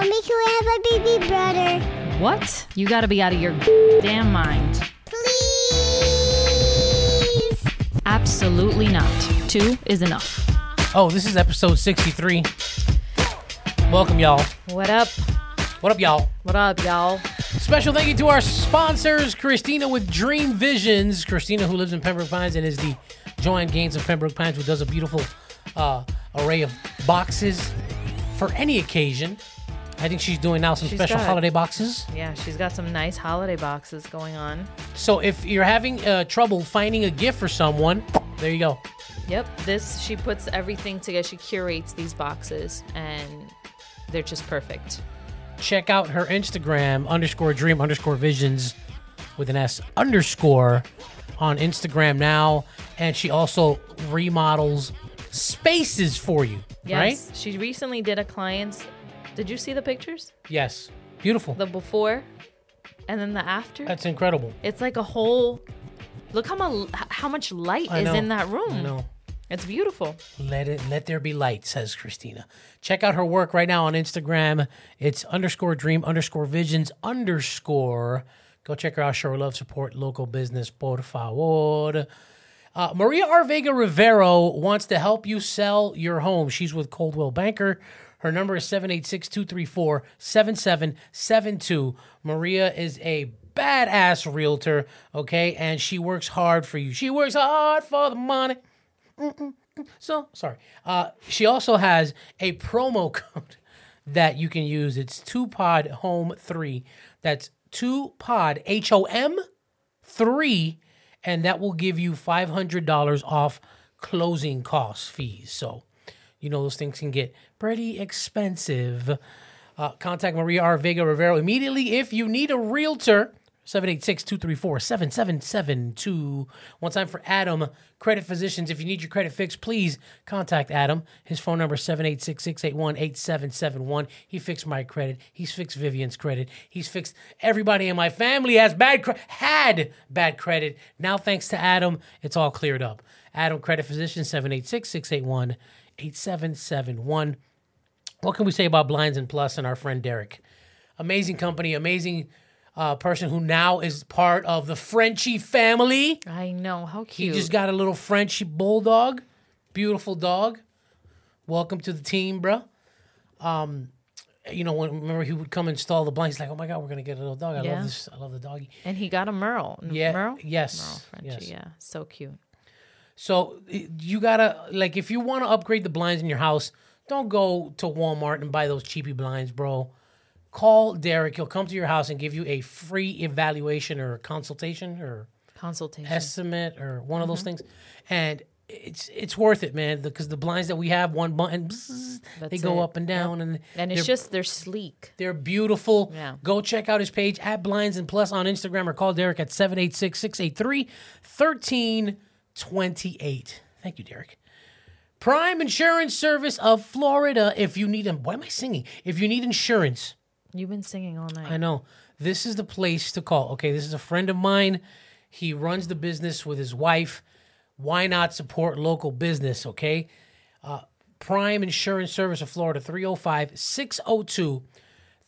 Mommy, can we have a baby brother? What? You gotta be out of your damn mind. Please. Absolutely not. Two is enough. Oh, this is episode 63. Welcome, y'all. What up? What up, y'all? What up, y'all? Special thank you to our sponsors, Christina with Dream Visions. Christina, who lives in Pembroke Pines and is the Joanna Gaines of Pembroke Pines, who does a beautiful uh, array of boxes for any occasion. I think she's doing now some She's special got- holiday boxes. Yeah, she's got some nice holiday boxes going on. So if you're having uh, trouble finding a gift for someone, there you go. Yep, this she puts everything together. She curates these boxes, and they're just perfect. check out her Instagram underscore dream underscore visions with an S underscore on Instagram now. And she also remodels spaces for you, Yes, right? she recently did a client's. Did you see the pictures? Yes. Beautiful. The before, and then the after. That's incredible. It's like a whole. Look how much how much light I is know. in that room. I know. It's beautiful. Let it let there be light, says Christina. Check out her work right now on Instagram. It's underscore dream underscore visions underscore. Go check her out. Show her love, support local business, por favor. Uh, Maria R. Vega Rivero wants to help you sell your home. She's with Coldwell Banker. Her number is 786 234 7772. Maria is a badass realtor, okay? And she works hard for you. She works hard for the money. So sorry. Uh, she also has a promo code that you can use. It's two pod home three. That's two pod H O M three, and that will give you five hundred dollars off closing costs fees. So you know those things can get pretty expensive. Uh, contact Maria R. Vega Rivero immediately if you need a realtor. 786-234-7772. One time for Adam, Credit Physicians. If you need your credit fixed, please contact Adam. His phone number is 786-681-8771. He fixed my credit. He's fixed Vivian's credit. He's fixed everybody in my family has bad cre- had bad credit. Now thanks to Adam, it's all cleared up. Adam Credit Physicians 786-681-8771. What can we say about Blinds and Plus and our friend Derek? Amazing company, amazing uh, person who now is part of the Frenchie family. I know how cute. He just got a little Frenchie bulldog, beautiful dog. Welcome to the team, bro. Um, you know, when, remember he would come install the blinds. He's like, oh my god, we're gonna get a little dog. I Yeah. love this. I love the doggy. and he got a Merle. Yeah, Merle. yes, Merle Frenchie. yes. Yeah, so cute. So you gotta like if you want to upgrade the blinds in your house, don't go to Walmart and buy those cheapy blinds, bro. Call Derek. He'll come to your house and give you a free evaluation or consultation or Consultation. estimate or one of Mm-hmm. those things, and it's it's worth it, man. Because the blinds that we have, one button, bzzz, they go it. up and down, and and it's just they're sleek. they're beautiful. Yeah. Go check out his page at Blinds and Plus on Instagram or call Derek at 786 683 1328. Thank you, Derek. Prime Insurance Service of Florida. If you need them, why am I singing? If you need insurance, You've been singing all night. I know. This is the place to call. Okay, this is a friend of mine. He runs the business with his wife. Why not support local business? Okay. Uh, Prime Insurance Service of Florida, 305 602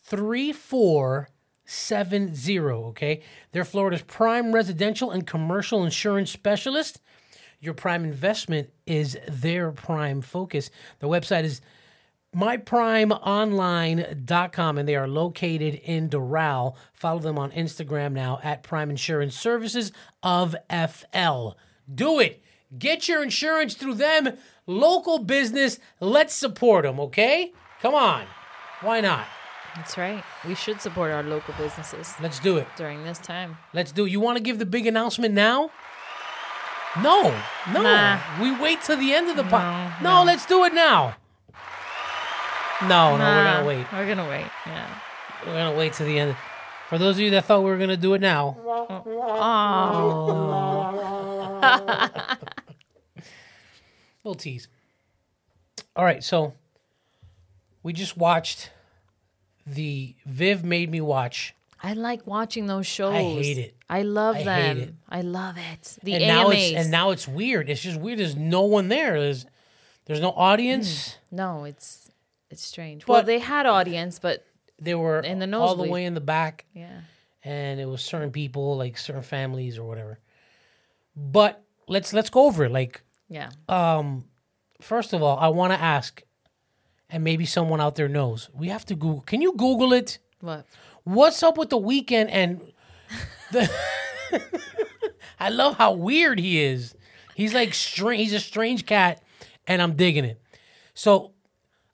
3470. Okay. They're Florida's prime residential and commercial insurance specialist. Your prime investment is their prime focus. The website is myprimeonline.com and they are located in Doral. Follow them on Instagram now at Prime Insurance Services of FL. Do it. Get your insurance through them. Local business. Let's support them, okay? Come on. Why not? That's right. We should support our local businesses Let's do it. during this time. Let's do it. You want to give the big announcement now? No, no. Nah. We wait till the end of the pod. No, No, let's do it now. No, no, we're gonna wait. We're gonna wait. Yeah. We're gonna wait till the end. For those of you that thought we were gonna do it now, Oh. little tease. All right, so we just watched the Viv made me watch, I like watching those shows. I hate it. I love I hate them. it. I love it. The and AMAs. now it's and now it's weird. It's just weird. There's no one there. There's there's no audience. no, it's it's strange. well, they had audience, but they were In the all the way in the back, Yeah. and it was certain people, like certain families or whatever. But let's let's go over it. Like, Yeah. um, first of all, I want to ask, and maybe someone out there knows. We have to Google. Can you Google it? What? What's up with the Weeknd and the? I love how weird he is. He's like strange. He's a strange cat, and I'm digging it. So,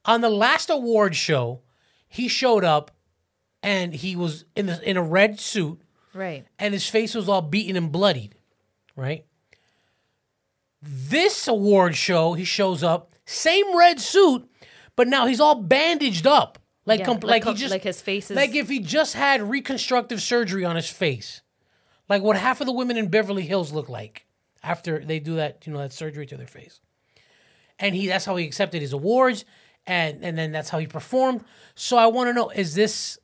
on the last award show, he showed up, and he was in the, in a red suit, Right. and his face was all beaten and bloodied, right? This award show, he shows up, same red suit, but now he's all bandaged up, like Yeah, com- like like, he just like his face is- like if he just had reconstructive surgery on his face, like what half of the women in Beverly Hills look like after they do that, you know, that surgery to their face. And he that's how he accepted his awards, and and then that's how he performed. So I want to know: is this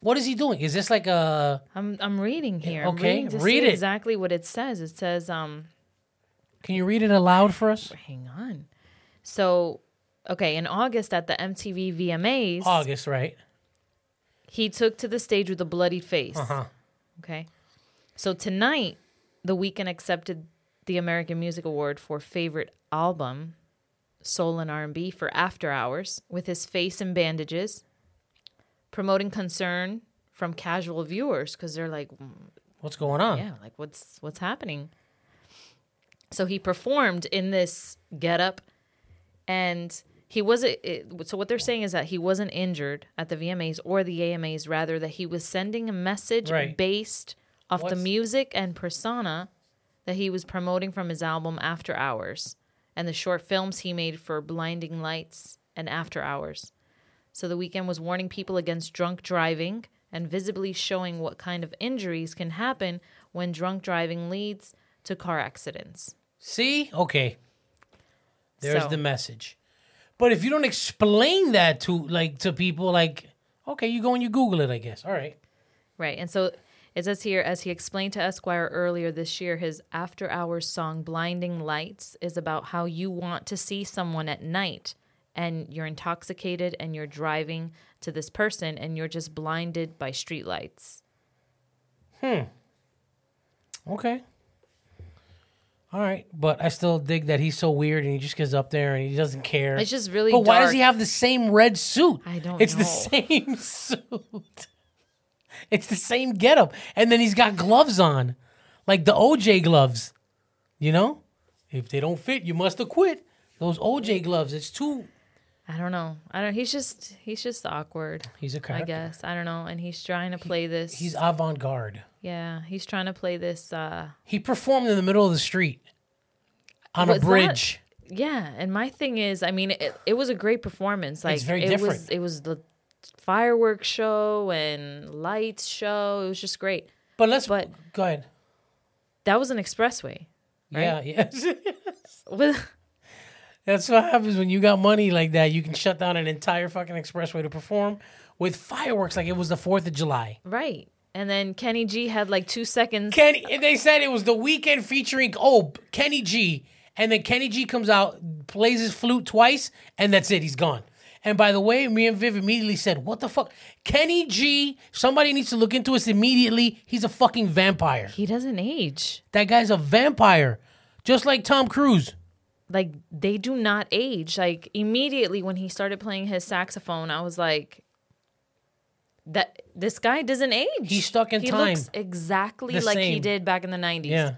what is he doing? Is this like a I'm I'm reading here. Okay, reading read it. exactly what it says. It says um Can you read it aloud for us? hang on. So okay, in August at the MTV VMAs, August, right? he took to the stage with a bloodied face. Uh-huh. Okay. So tonight, The Weeknd accepted the American Music Award for favorite album, Soul and R&B for After Hours, with his face in bandages, promoting concern from casual viewers because they're like, "Mm, What's going on? yeah, like what's what's happening? So he performed in this getup, and he wasn't. So what they're saying is that he wasn't injured at the VMAs or the AMAs, rather that he was sending a message Right. based off the music and persona that he was promoting from his album After Hours and the short films he made for Blinding Lights and After Hours. So the Weeknd was warning people against drunk driving and visibly showing what kind of injuries can happen when drunk driving leads to car accidents. See? Okay. There's So- the message. But if you don't explain that to like to people, like, okay, you go and you Google it, I guess. All right. Right. And so it says here, as he explained to Esquire earlier this year, his after hours song Blinding Lights is about how you want to see someone at night and you're intoxicated and you're driving to this person and you're just blinded by street lights. Hmm. Okay. All right, but I still dig that he's so weird and he just gets up there and he doesn't care. It's just really But why does dark. he have the same red suit? I don't It's the know. same suit. It's the same getup, and then he's got gloves on, like the OJ gloves. You know, if they don't fit, you must have quit. Those OJ gloves. It's too. I don't know. I don't he's just he's just awkward. He's a I character. I guess. I don't know. And he's trying to play this He's avant garde. Yeah, he's trying to play this uh He performed in the middle of the street on a that- bridge. Yeah, and my thing is, I mean, it, it was a great performance. Like very it was, it was the fireworks show and lights show. It was just great. But let's But- go ahead. That was an expressway. Yeah, yes. With That's what happens when you got money like that. You can shut down an entire fucking expressway to perform with fireworks like it was the 4th of July. right, and then Kenny G had like two seconds. Kenny, and they said it was the Weeknd featuring, oh, Kenny G. And then Kenny G comes out, plays his flute twice, and that's it. He's gone. And by the way, me and Viv immediately said, what the fuck? Kenny G, somebody needs to look into this immediately. He's a fucking vampire. he doesn't age. That guy's a vampire, just like Tom Cruise. Like they do not age. Like immediately when he started playing his saxophone, I was like, that this guy doesn't age. He's stuck in he time. Looks exactly The like he did back in the nineties. Yeah.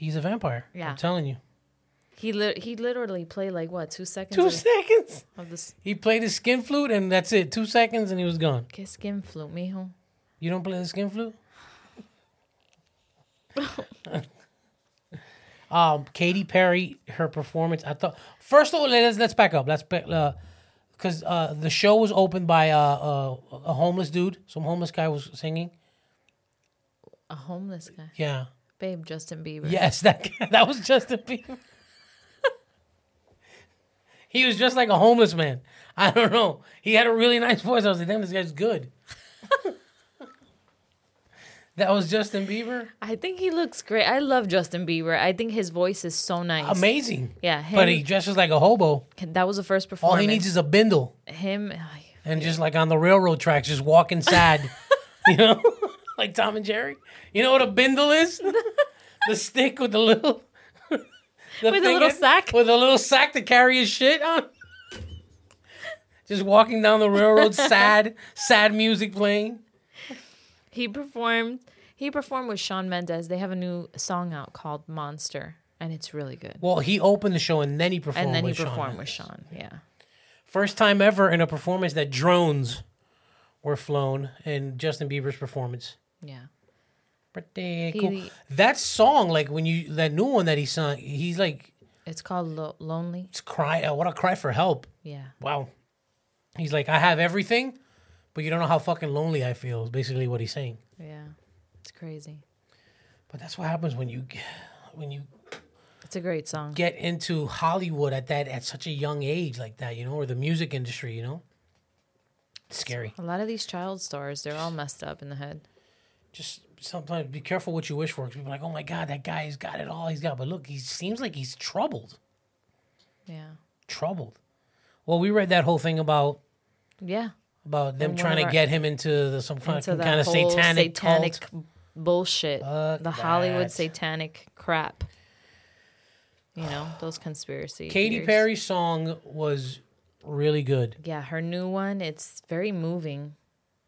He's a vampire. Yeah. I'm telling you. He li- he literally played like what two seconds Two of, seconds. of this He played his skin flute, and that's it. Two seconds, and he was gone. que skin flute, mijo. You don't play the skin flute? um, Katy Perry, her performance. I thought first of all, let's let's back up. Let's back because uh, the show was opened by uh, uh, a homeless dude. Some homeless guy was singing. A homeless guy, Yeah. Babe, Justin Bieber. Yes, that that was Justin Bieber. he was just like a homeless man. I don't know. He had a really nice voice. I was like, damn, this guy's good. that was Justin Bieber. I think he looks great. I love Justin Bieber. I think his voice is so nice. Amazing. Yeah, him, But he dresses like a hobo. that was the first performance. All he needs is a bindle. him. and just like on the railroad tracks, just walking sad, you know, like Tom and Jerry. You know what a bindle is? the stick with the little. the With a little in- sack? With a little sack to carry his shit on. Just walking down the railroad, sad, sad music playing. He performed. He performed with Shawn Mendes. They have a new song out called Monster, and it's really good. Well, he opened the show and then he performed. and then he performed with. Shawn. Yeah. First time ever in a performance that drones were flown in Justin Bieber's performance. Yeah. Pretty He- that song, like when you that new one that he sung, he's like, It's called Lo- Lonely. it's cry. Uh, I want to cry for help. Yeah. Wow. He's like, I have everything, but you don't know how fucking lonely I feel. Is basically what he's saying. Yeah. It's crazy. But that's what happens when you when you It's a great song. get into Hollywood at that at such a young age like that, you know, or the music industry, you know. It's scary. A lot of these child stars, they're all messed up in the head. Just sometimes be careful what you wish for. people are like, oh my god, that guy's got it all. He's got, but look, he seems like he's troubled. Yeah. Troubled. Well, we read that whole thing about Yeah. about them trying to our- get him into the, some Into kind of satanic, satanic cult. bullshit. The Hollywood that. satanic crap. You know, those conspiracy. Katy theories. Perry's song was really good. Yeah, her new one, it's very moving.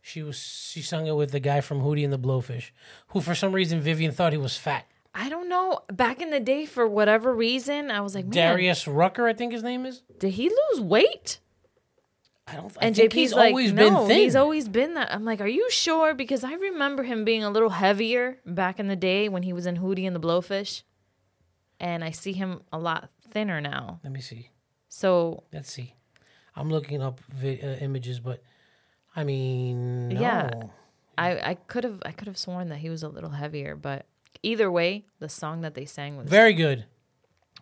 She was she sung it with the guy from Hootie and the Blowfish, who for some reason Vivian thought he was fat. I don't know. Back in the day, for whatever reason, I was like, man, Darius Rucker, I think his name is. did he lose weight? I don't. I And think JP's he's like, always no, been thin. he's always been that. I'm like, are you sure? Because I remember him being a little heavier back in the day when he was in Hootie and the Blowfish, and I see him a lot thinner now. Let me see. So Let's see. I'm looking up vi- uh, images, but I mean, no. Yeah. I I could have I could have sworn that he was a little heavier, but either way, the song that they sang was very good.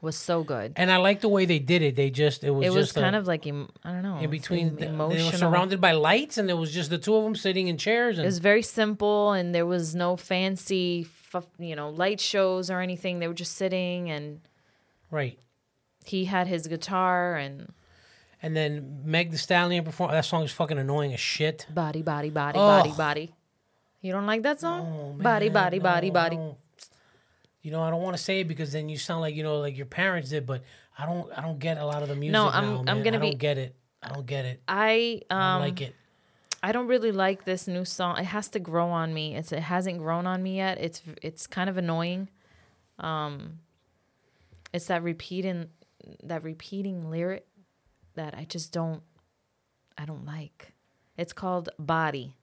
was so good. And I like the way they did it. They just it was It was just a- kind of like em- I don't know in between. They emotional. were surrounded by lights, and there was just the two of them sitting in chairs. It was very simple, and there was no fancy, you know, light shows or anything. They were just sitting, and right. he had his guitar and And then Meg Thee Stallion performed. That song is fucking annoying as shit. body, body, body, Oh. body, body. You don't like that song? Body, man, body, body, no, I body. You know, I don't want to say it because then you sound like you know, like your parents did. But I don't, I don't get a lot of the music. No, I'm- I'm gonna I don't be- get it. I don't get it. I um I don't like it. I don't really like this new song. It has to grow on me. It's it hasn't grown on me yet. It's it's kind of annoying. Um it's that repeating that repeating lyric that I just don't I don't like. It's called Body.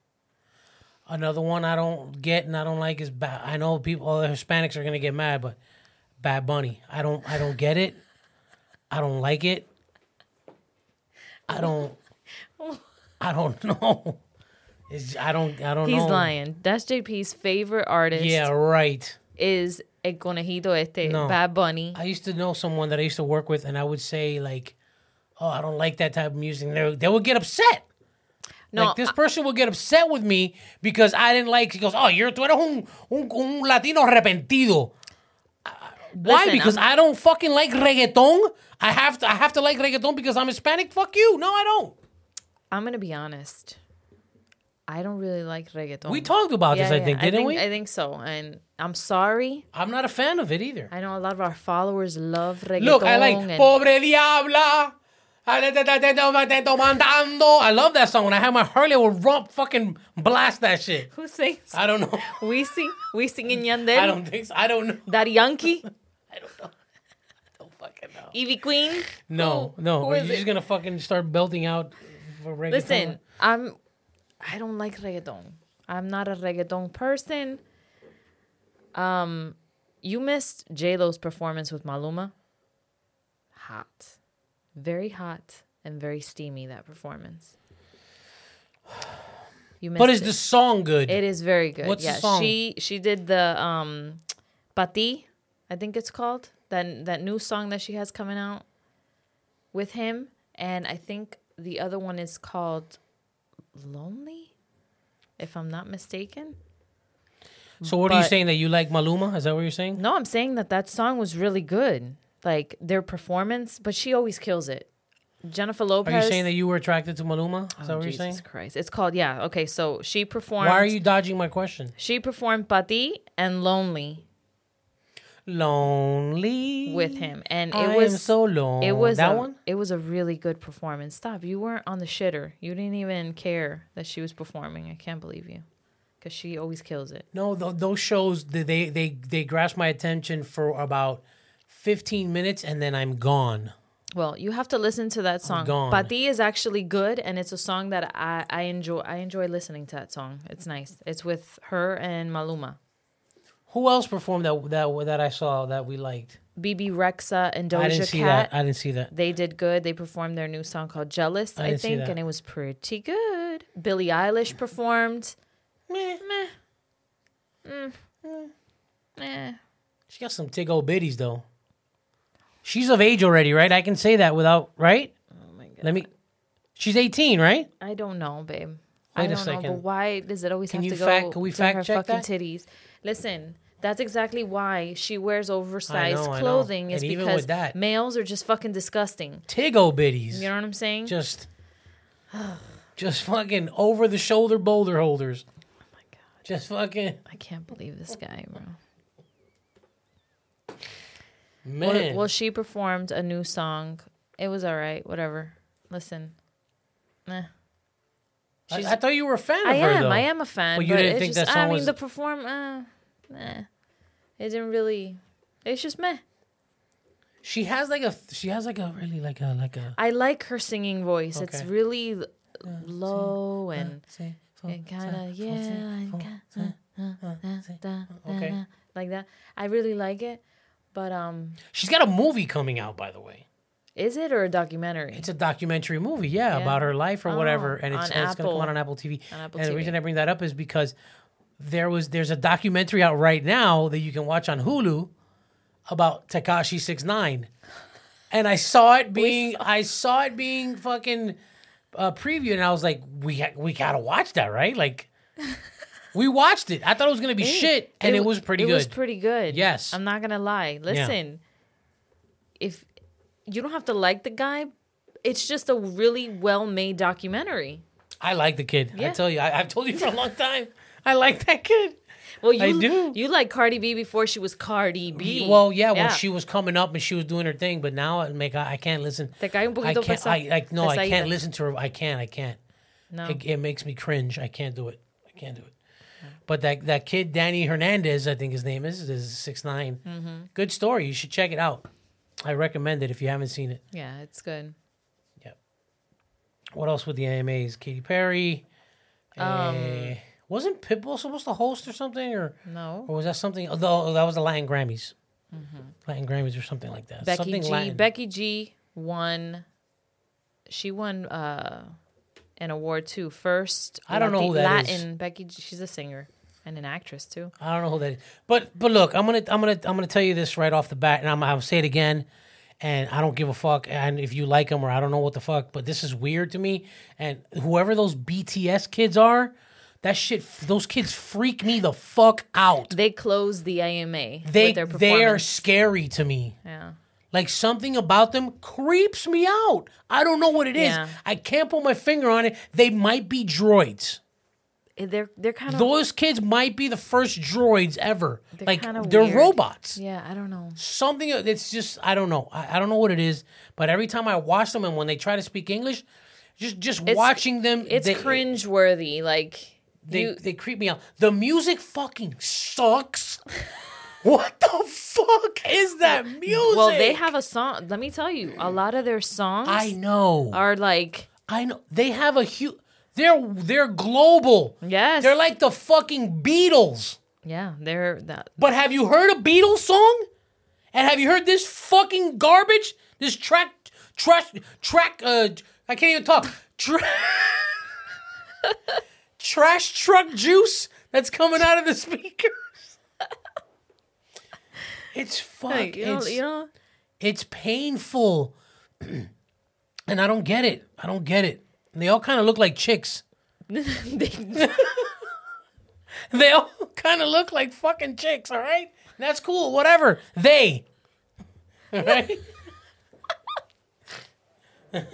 Another one I don't get and I don't like is bad. I know people, all the Hispanics are gonna get mad, but Bad Bunny. I don't, I don't get it. I don't like it. I don't. I don't know. It's, I don't. I don't He's know. lying. That's JP's favorite artist Yeah, right. is El Conejito Este, No. Bad Bunny. I used to know someone that I used to work with, and I would say like, "Oh, I don't like that type of music." They, they would get upset. no, like this person will get upset with me because I didn't like. He goes, "Oh, you're tú eres un un, un latino arrepentido." Uh, Why? Listen, because I'm- I don't fucking like reggaeton. I have to. I have to like reggaeton because I'm Hispanic. Fuck you. No, I don't. I'm gonna be honest. I don't really like reggaeton. We talked about this, I think, didn't I think, we? I think so. And I'm sorry. I'm not a fan of it either. I know a lot of our followers love reggaeton. Look, I like and Pobre Diabla. I love that song. When I have my Harley, I would rump fucking blast that shit. who sings? I don't know. we sing. We sing in Yandel. I don't think so. I don't know. Daddy Yankee, I don't know. I don't fucking know. Ivy Queen. No, Who- no. who Are is you it? just gonna fucking start belting out? Listen, I'm. I don't like reggaeton. I'm not a reggaeton person. Um, you missed J Lo's performance with Maluma. Hot, very hot and very steamy. That performance. You missed But is it. the song good? It is very good. What's the song? she she did the um, Pa' Ti, I think it's called that that new song that she has coming out with him, and I think the other one is called Lonely, if I'm not mistaken. so what are you saying that you like Maluma? Is that what you're saying? No, I'm saying that that song was really good. Like their performance, but she always kills it. Jennifer Lopez. Are you saying that you were attracted to Maluma? Is that Oh, what you're Jesus saying? Christ. It's called yeah. Okay, so she performed. Why are you dodging my question? She performed Pa' Ti and Lonely Lonely with him, and it I was so lonely. It was that a, one. It was a really good performance. Stop. You weren't on the shitter. You didn't even care that she was performing. I can't believe you, because she always kills it. No, th- those shows they they they, they grasp my attention for about fifteen minutes, and then I'm gone. Well, you have to listen to that song. gone. Pa' Ti is actually good, and it's a song that I, I enjoy. I enjoy listening to that song. It's nice. It's with her and Maluma. Who else performed that that that I saw that we liked? Bebe Rexha and I didn't Doja see Cat. that. I didn't see that. They did good. They performed their new song called "Jealous," I I, think, and it was pretty good. Billie Eilish performed. Meh. Eh. She got some tig old bitties though. She's of age already, right? I can say that without right. Oh my god. Let me. She's eighteen, right? I don't know, babe. Wait I a don't know, second. but why does it always Can have to go can we to fact her check fucking that? titties? Listen, that's exactly why she wears oversized know, clothing. Is because that- males are just fucking disgusting. Tig old bitties. You know what I'm saying? Just, just fucking over the shoulder boulder holders. oh my god, Just fucking I can't believe this guy, bro. Man. Well, well, she performed a new song. It was all right. Whatever. Listen. Eh. I, I thought you were a fan of I her am. though. I am a fan. But you didn't think just, that song I mean, was- the perform. Uh, eh. It didn't really. It's just meh. She has like a. She has like a really like a like a. I like her singing voice. It's really l- low and and kind of yeah, uh, da, da, Okay. da, like that. I really like it. But um, She's got a movie coming out, by the way. is it or a documentary? It's a documentary movie, yeah, Yeah. about her life or whatever, Oh, and it's, it's going to come out on Apple TV. On Apple and the reason I bring that up is because there was there's a documentary out right now that you can watch on Hulu about Tekashi Six Nine, and I saw it being I saw it being fucking uh, previewed, and I was like, we ha- we gotta watch that, right? Like. We watched it. I thought it was gonna be shit, and it, was pretty It good. It was pretty good. Yes. I'm not gonna lie. Listen, if you don't have to like the guy, it's just a really well made documentary. I like the kid. I tell you, I, I've told you for a long time. I like that kid. Well, you I do. You like Cardi B before she was Cardi B. Well, yeah, when she was coming up and she was doing her thing, but now I make I, I can't listen. Te cae un I can't. I, I no, I can't listen to her. I can't. I can't. No. It, it makes me cringe. I can't do it. I can't do it. But that that kid Danny Hernandez, I think his name is, is six Mm-hmm. Good story. You should check it out. I recommend it if you haven't seen it. yeah, it's good. Yep. What else with the AMAs? Katy Perry. Um, eh, wasn't Pitbull supposed to host or something, or No. or was that something? Although that was the Latin Grammys, Latin Grammys or something like that. Becky something G. Latin. Becky G. won. She won uh, an award too. First, I don't know who that is. Latin. Becky. She's a singer and an actress too. I don't know who that is. But but look, I'm gonna I'm gonna I'm gonna tell you this right off the bat, and I'm I'll say it again. And I don't give a fuck. And if you like them or I don't know what the fuck, but this is weird to me. And whoever those BTS kids are, that shit, those kids freak me the fuck out. They closed the AMA They with their they are scary to me. yeah. Like something about them creeps me out. I don't know what it is. Yeah. I can't put my finger on it. They might be droids. Eh, they're they're kind of Those kids might be the first droids ever. They're like they're weird. robots. yeah. I don't know. Something it's just I don't know. I, I don't know what it is. But every time I watch them and when they try to speak English, just just watching them, It's they, cringe worthy. Like They you, they creep me out. The music fucking sucks. what the fuck is that music? well, they have a song. Let me tell you, a lot of their songs I know. are like I know they have a huge. They're they're global. yes, They're like the fucking Beatles. yeah, they're that. But have you heard a Beatles song? And have you heard this fucking garbage? This track, trash, track. Uh, I can't even talk. Tra- trash truck juice that's coming out of the speakers. It's fuck. Like, you know, it's, you know, it's painful, and I don't get it. I don't get it. And they all kind of look like chicks. they, They all kind of look like fucking chicks, all right? That's cool, whatever. They. All right?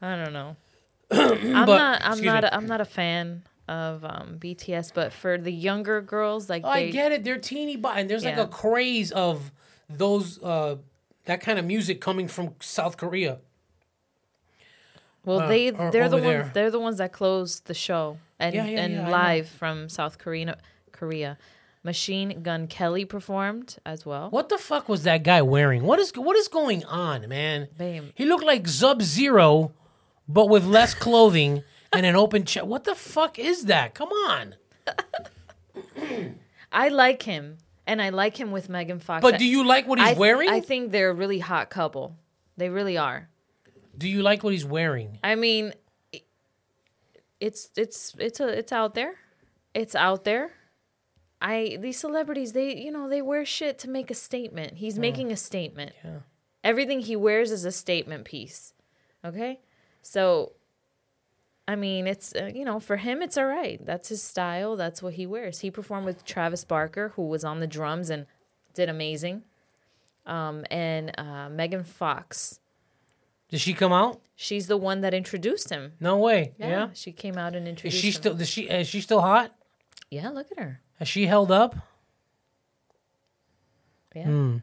I don't know. I'm But- not. I'm not. A, I'm not a fan of um, BTS, but for the younger girls, like Oh, I get it. They're teeny but and there's like a craze of those uh that kind of music coming from South Korea. well, uh, they they're the ones. there. They're the ones that closed the show and Yeah, yeah, and yeah, live from South Korea. Korea, Machine Gun Kelly performed as well. What the fuck was that guy wearing? What is what is going on, man? Babe. He looked like Sub Zero, but with less clothing and an open chest. What the fuck is that? Come on. I like him, and I like him with Megan Fox. But do you like what he's I, th- wearing? I think they're a really hot couple. They really are. do you like what he's wearing? I mean, it's it's it's a it's out there. It's out there. I these celebrities they you know they wear shit to make a statement. He's making a statement. Yeah. Everything he wears is a statement piece. Okay? So I mean, it's uh, you know, for him it's all right. That's his style. That's what he wears. He performed with Travis Barker who was on the drums and did amazing. Um and uh Megan Fox. Did she come out? She's the one that introduced him. No way. Yeah, Yeah. she came out and introduced Is she him. still? Is she? Is she still hot? Yeah, look at her. Has she held up? Yeah, Hmm.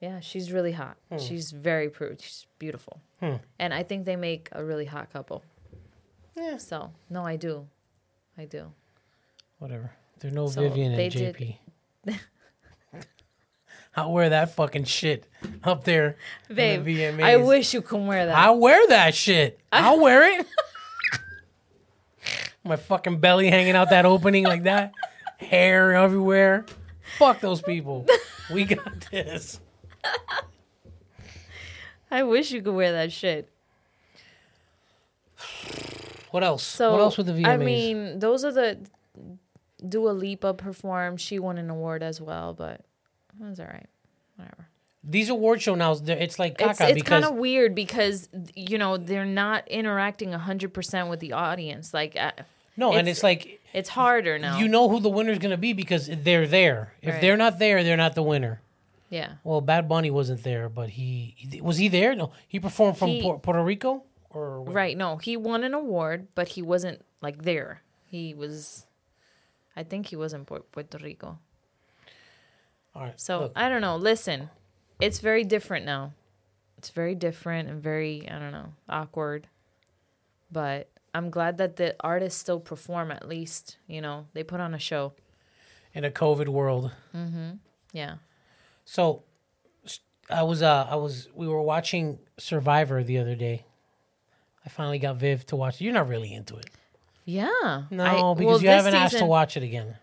yeah, she's really hot. She's very pretty. She's beautiful, Hmm. and I think they make a really hot couple. Yeah. So no, I do, I do. Whatever. There's no So, Vivian and did- JP. I'll wear that fucking shit up there. the Babe, VMAs. I wish you could wear that. I'll wear that shit. I'll wear it. My fucking belly hanging out that opening like that. Hair everywhere. Fuck those people. We got this. I wish you could wear that shit. What else? So what else with the VMAs? I mean, those are the Dua Lipa performed. She won an award as well, but it was all right. Whatever. These award show now, it's like caca it's, it's kind of weird because you know they're not interacting 100% with the audience like uh, no, and it's- it's like it's harder now you know who the winner's gonna be because they're there. If Right. they're not there, they're not the winner. yeah Well, Bad Bunny wasn't there, but he he- was he there? No, he performed from He- Puerto Rico or right no he won an award but he wasn't like there. He was i think he was in puerto rico. All right, so look, i don't know. Listen it's very different now. It's very different and very i don't know awkward. But i'm glad that the artists still perform at least you know they put on a show. In a COVID world. Mm-hmm. yeah. So I was uh I was we were watching Survivor the other day. I finally got Viv to watch. You're not really into it. yeah No, I- because well, you haven't asked to watch it again.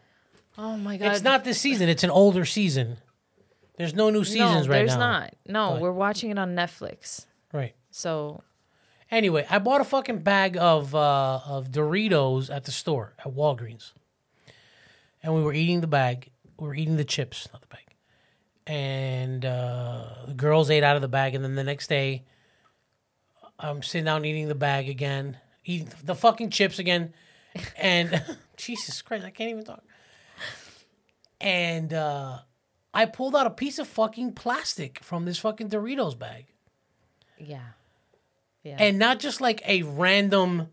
oh my god It's not this season. It's an older season. There's no new seasons no, right now. there's not. No, But- we're watching it on Netflix. Right. So Anyway, I bought a fucking bag of uh, of Doritos at the store at Walgreens, and we were eating the bag. We were eating the chips, not the bag. And uh, the girls ate out of the bag, and then the next day, I'm sitting down eating the bag again, eating the fucking chips again, and Jesus Christ, I can't even talk. And uh, I pulled out a piece of fucking plastic from this fucking Doritos bag yeah, yeah, and not just like a random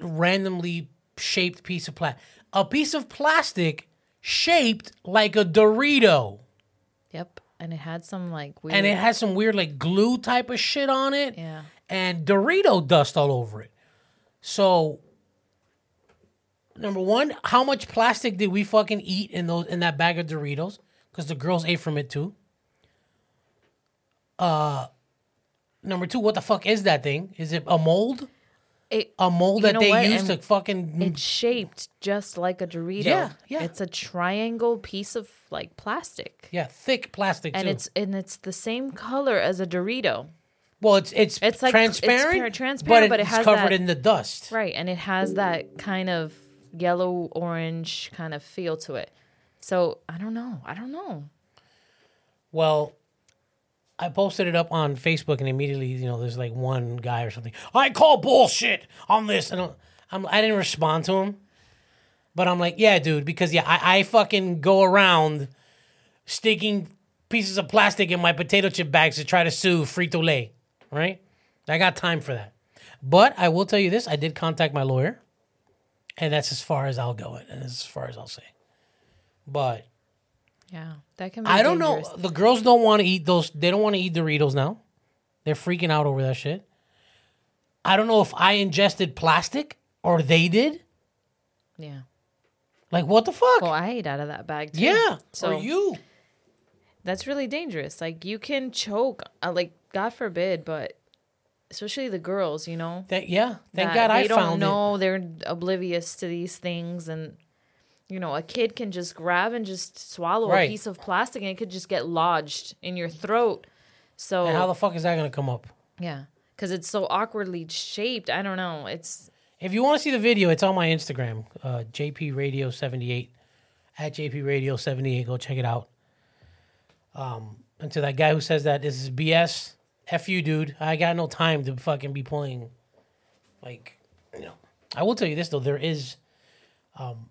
randomly shaped piece of plastic a piece of plastic shaped like a dorito yep. And it had some like weird. and it had some weird like glue type of shit on it yeah, and dorito dust all over it so number one how much plastic did we fucking eat in those in that bag of doritos because the girls ate from it too uh number two what the fuck is that thing is it a mold it a mold that they what? use And to fucking it's shaped just like a Dorito. Yeah, yeah. It's a triangle piece of like plastic, yeah thick plastic and too. it's and it's the same color as a Dorito. Well it's it's It's like- transparent par- transparent, but it it's has covered that- in the dust Right, and it has that kind of yellow orange kind of feel to it. So I don't know. I don't know. well I posted it up on Facebook and immediately you know there's like one guy or something I call bullshit on this and I'm, I'm I didn't respond to him but I'm like yeah dude because yeah I, I fucking go around sticking pieces of plastic in my potato chip bags to try to sue Frito Lay right I got time for that But I will tell you this: I did contact my lawyer, and that's as far as I'll go. And as far as I'll say. But Yeah, that can. be I don't know. The girls don't want to eat those. They don't want to eat Doritos now. They're freaking out over that shit. I don't know if I ingested plastic or they did. Yeah. Like what the fuck? Well, I ate out of that bag too. yeah. So or you? that's really dangerous. Like you can choke. Uh, like God forbid, but especially the girls, you know. That yeah. Thank that God I found they don't found it. know they're oblivious to these things and you know a kid can just grab and just swallow Right. a piece of plastic and it could just get lodged in your throat so And how the fuck is that gonna come up? yeah because it's so awkwardly shaped i don't know it's If you want to see the video, it's on my Instagram, uh, JP Radio seventy eight, at JP Radio seventy eight. Go check it out. Um, and to that guy who says that this is BS, f you, dude. I got no time to fucking be playing. Like, you know, I will tell you this though, there is, um,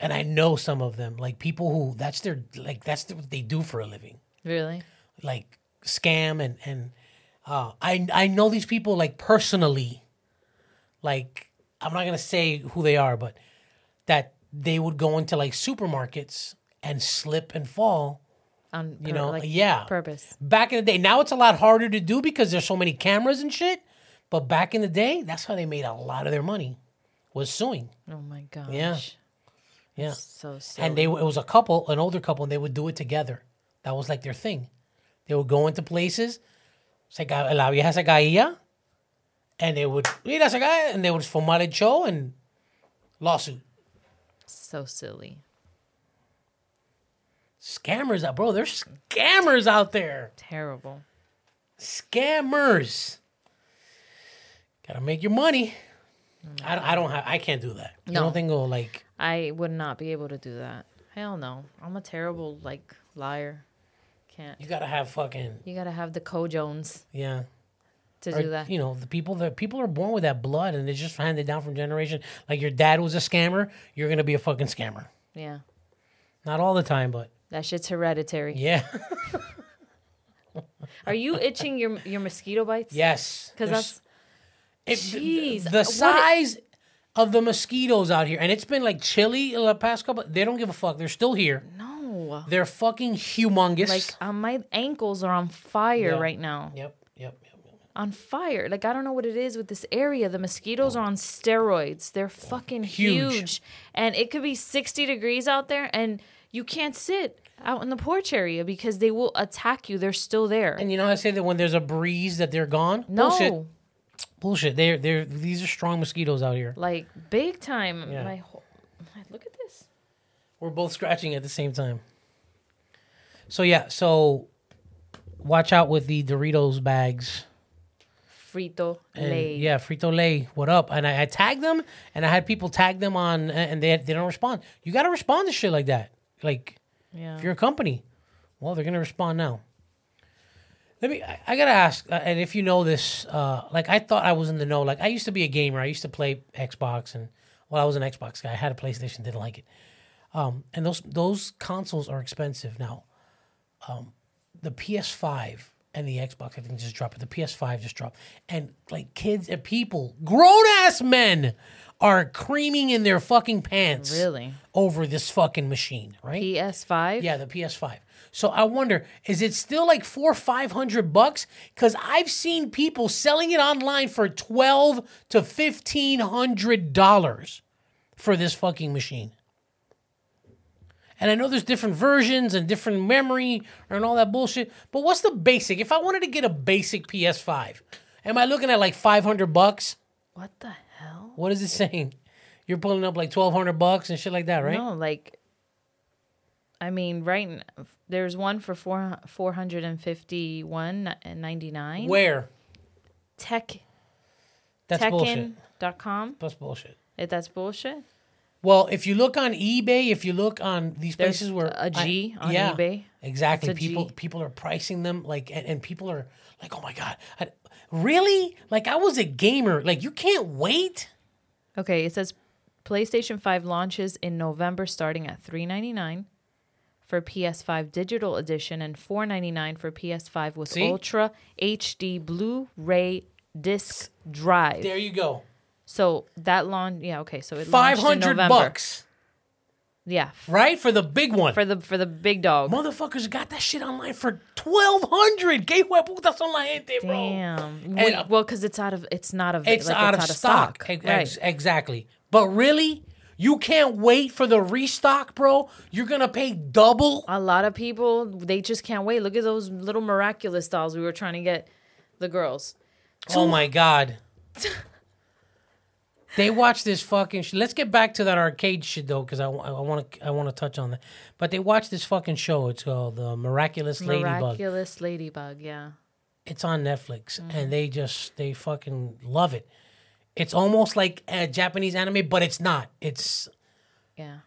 and I know some of them, like people who that's their like that's what they do for a living really like scam and and uh, I I know these people like personally. Like I'm not gonna say who they are, but that they would go into like supermarkets and slip and fall. On You pur- know, like yeah. purpose Back in the day, now it's a lot harder to do because there's so many cameras and shit. But back in the day, that's how they made a lot of their money, was suing. oh my gosh Yeah. Yeah, so silly. and they it was a couple, an older couple, and they would do it together. That was like their thing. They would go into places, se ca- la vieja se caía, and they would mira se cae, and they would fumar el show and lawsuit. so silly Scammers out, bro. There's scammers out there. terrible Scammers. Gotta make your money. I, don't- I don't have. I can't do that. No. don't think go like i would not be able to do that hell no i'm a terrible like liar can't you gotta have fucking you gotta have the co-jones yeah. to or, do that You know, the people that people are born with that blood and it's just handed down from generation. Like your dad was a scammer, you're gonna be a fucking scammer. yeah Not all the time, but that shit's hereditary yeah. Are you itching your your mosquito bites? yes. because that's it- Jeez, the what- size of the mosquitoes out here, and it's been like chilly the past couple. They don't give a fuck. They're still here. no. They're fucking humongous. Like um, my ankles are on fire Yeah. right now. yep, yep, yep. yep. On fire. Like I don't know what it is with this area. The mosquitoes are on steroids. They're fucking Huge. huge. And it could be 60 degrees out there and you can't sit out in the porch area because they will attack you. They're still there. And you know how I say that when there's a breeze that they're gone? no. Bullshit. Bullshit. They're they're these are strong mosquitoes out here. Like big time. Yeah. My whole, look at this. We're both scratching at the same time. So yeah, so watch out with the Doritos bags. Frito lay. Yeah, Frito Lay, what up? And I, I tagged them, and I had people tag them on, and they they don't respond. You got to respond to shit like that. Like Yeah. if you're a company, well, they're gonna respond now. Let me. I, I gotta ask, uh, and if you know this, uh, like I thought I was in the know. Like I used to be a gamer. I used to play Xbox, and well, I was an Xbox guy. I had a PlayStation, didn't like it. Um, and those those consoles are expensive now. Um, the PS5 and the Xbox, I think, just dropped. But the PS5 just dropped, and like kids and people, grown ass men, are creaming in their fucking pants Really? over this fucking machine, right? PS5? Yeah, the PS5. So I wonder, is it still like four five hundred bucks? Because I've seen people selling it online for twelve to fifteen hundred dollars for this fucking machine. And I know there's different versions and different memory and all that bullshit. But what's the basic? If I wanted to get a basic PS5, am I looking at like five hundred bucks? What the? What is it saying? You're pulling up like twelve hundred bucks and shit like that, right? No, like, I mean, right. There's one for four four hundred and fifty one and ninety nine. Where? Tech That's bullshit. Tekken.com. That's bullshit. If that's bullshit. Well, if you look on eBay, if you look on these There's places where a G I- on yeah, eBay. exactly. People G. people are pricing them like, and, and people are like, oh my god, I, really? Like I was a gamer. Like you can't wait. Okay, it says PlayStation 5 launches in November starting at 399 for PS5 digital edition and 499 for PS5 with See? Ultra HD Blu-ray disc drive. There you go. So that launch, yeah, okay. So it launched in hundred November. bucks, Yeah, right, for the big one. for the for the big dog. Motherfuckers got that shit online for twelve hundred. ¿Qué hueputas son la gente, bro? Damn. And, uh, well, because it's out of it's not of It's like, out it's of out stock. stock. Ex- Right. ex- exactly. But really, you can't wait for the restock, bro. You're gonna pay double. A lot of people they just can't wait. Look at those little miraculous dolls we were trying to get the girls. Oh my god. They watch this fucking. Sh- Let's get back to that arcade shit though, because I want to I want to touch on that. But they watch this fucking show. It's called the Miraculous Ladybug. Miraculous ladybug, yeah. It's on Netflix, Mm-hmm. and they just they fucking love it. It's almost like a Japanese anime, but it's not. It's Yeah.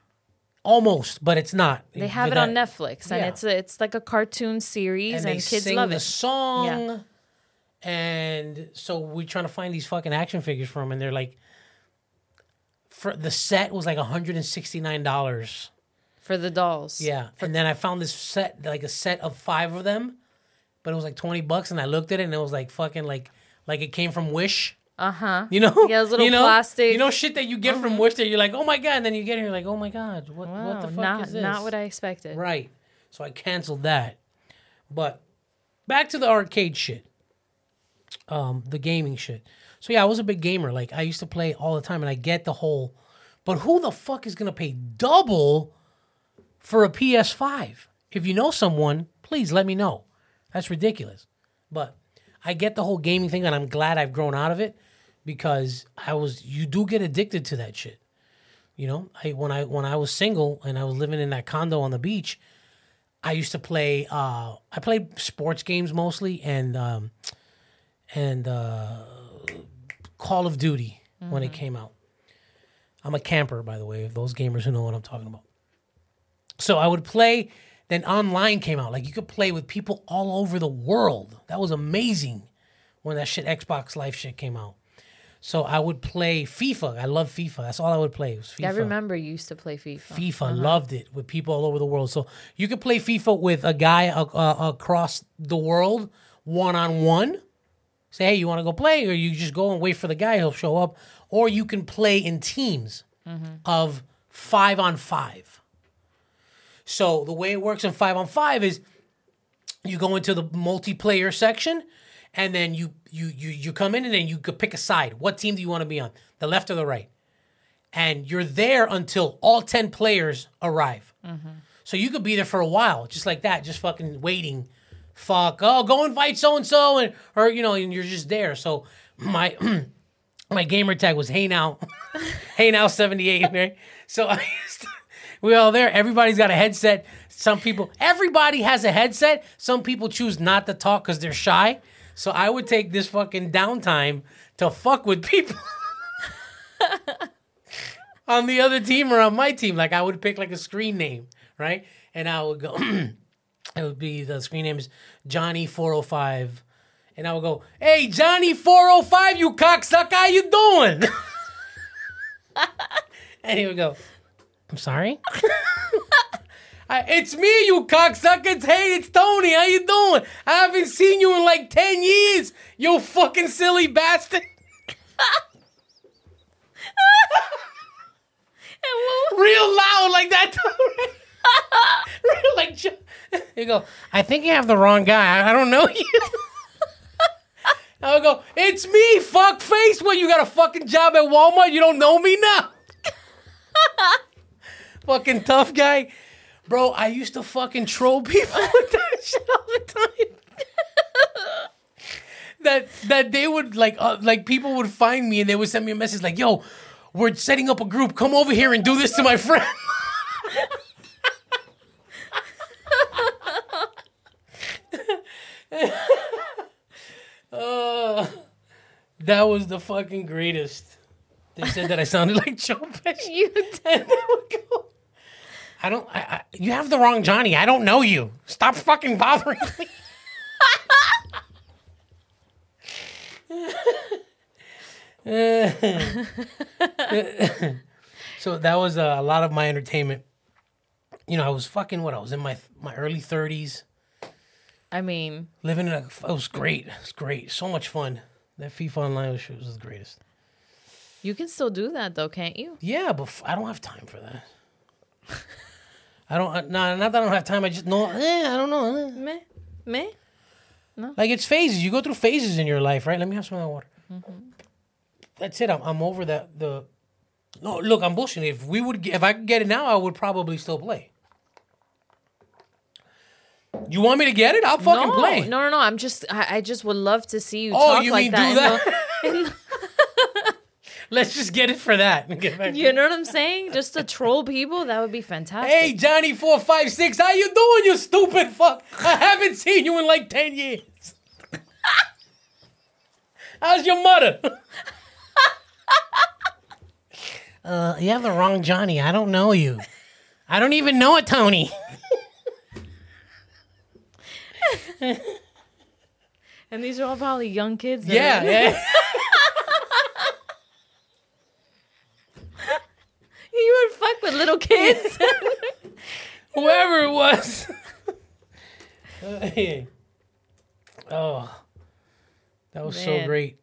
almost, but it's not. They have it on Netflix and Yeah. it's a, it's like a cartoon series and, and, they kids sing love the it. song. And so we're trying to find these fucking action figures for them, and they're like, for the set was like hundred and sixty nine dollars. For the dolls. Yeah, and then I found this set, like a set of five of them, but it was like twenty bucks, and I looked at it, and it was like fucking like like it came from Wish. Uh-huh. You know, Yeah, those little you know? plastic- Uh-huh. You know, shit that you get from Wish that you're like, oh my god, and then you get here, you're like, oh my god, what Wow, what the fuck not is this? not what I expected. Right. So I canceled that. But back to the arcade shit. Um, the gaming shit. So yeah, I was a big gamer. Like I used to play all the time and I get the whole but who the fuck is gonna pay double for a PS5? If you know someone, please let me know. That's ridiculous. But I get the whole gaming thing and I'm glad I've grown out of it because I was you do get addicted to that shit. You know, I when I when I was single and I was living in that condo on the beach, I used to play. Uh, I played sports games mostly and um, and uh, Call of Duty when it came out. I'm a camper, by the way. If those gamers who know what I'm talking about. So I would play. Then online came out. Like you could play with people all over the world. That was amazing when that shit Xbox Live shit came out. So I would play FIFA. I love FIFA. That's all I would play. Was FIFA. I remember you used to play FIFA. FIFA. Loved it with people all over the world. So you could play FIFA with a guy uh, uh, across the world, one on one. Say, hey, you want to go play, or you just go and wait for the guy. He'll show up, or you can play in teams mm-hmm. of five on five. So the way it works in five on five is you go into the multiplayer section and then you you you you come in and then you could pick a side. What team do you want to be on? The left or the right? And you're there until all 10 players arrive. Mm-hmm. So you could be there for a while, just like that, just fucking waiting. Fuck, oh, go invite so and so, and or you know, and you're just there. So my my gamer tag was Hey Now, Hey Now seventy eight, right? So I used to, we all there. Everybody's got a headset. Some people, everybody has a headset. Some people choose not to talk because they're shy. So I would take this fucking downtime to fuck with people on the other team or on my team. Like I would pick like a screen name, right? And I would go. it would be the screen name is Johnny four hundred five. And I would go, "Hey Johnny 405, you cocksucker, how you doing?" and he would go, "I'm sorry." I, it's me, you cocksucker. It's hey, it's Tony. How you doing? I haven't seen you in like ten years. You fucking silly bastard. Real loud like that. Like. You go. I think you have the wrong guy. I, don't know you. I would go. It's me, fuck face. What you got a fucking job at Walmart? You don't know me now. fucking tough guy. Bro, I used to fucking troll people with that shit all the time. that that they would like uh, like people would find me and they would send me a message like, "Yo, we're setting up a group. Come over here and do this to my friend." Uh, that was the fucking greatest. They said that I sounded like Joe Pesci. You did. And they would go, I don't. I, I, you have the wrong Johnny. I don't know you. Stop fucking bothering me. so that was uh, a lot of my entertainment. You know, I was fucking what? I was in my my early thirties, I mean, living in a. It was great. It was great. So much fun. That FIFA Online was, was the greatest. You can still do that though, can't you? Yeah, but I don't have time for that. I don't. No, not that I don't have time. I just know. Eh, I don't know. eh. Me, me. No. Like it's phases. You go through phases in your life, right? Let me have some of that water. That's it. I'm, I'm over that. The no, look, I'm bullshitting. If we would, if I could get it now, I would probably still play. You want me to get it? I'll fucking no, play. no, no, no. I'm just, I, I just would love to see you Oh, talk you like mean that. do in that? the- in the- Let's just get it for that. and get back to you know what I'm saying? Just to troll people, that would be fantastic. Hey, Johnny four five six, how you doing, you stupid fuck? I haven't seen you in like ten years. How's your mother? uh, you have the wrong Johnny. I don't know you. I don't even know a Tony. And these are all probably young kids. Yeah, yeah. you would fuck with little kids. Whoever it was. Hey. oh, that was so great.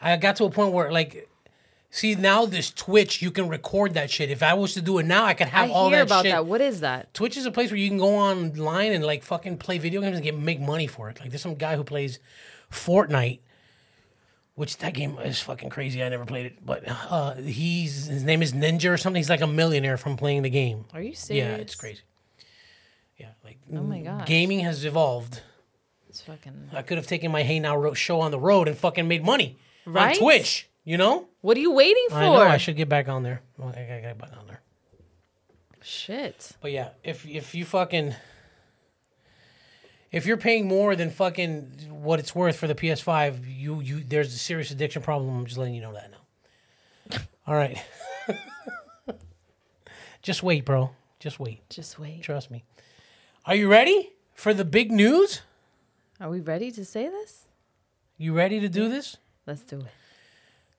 I got to a point where, like, see now this Twitch, you can record that shit. If I was to do it now, I could I have all hear that about shit. that. What is that? Twitch is a place where you can go online and like fucking play video games and get make money for it. Like there's some guy who plays Fortnite, which that game is fucking crazy. I never played it, but uh, he's his name is Ninja or something. He's like a millionaire from playing the game. Are you serious? Yeah, it's crazy. Yeah, like Oh my god. gaming has evolved. It's fucking. I could have taken my Hey Now show on the road and fucking made money Right? on Twitch. You know, What are you waiting for? I know I should get back on there. I gotta get back on there. Shit. But yeah, if if you fucking if you're paying more than fucking what it's worth for the PS5, you you there's a serious addiction problem. I'm just letting you know that now. All right. just wait, bro. Just wait. Just wait. Trust me. Are you ready for the big news? Are we ready to say this? You ready to do this? Let's do it.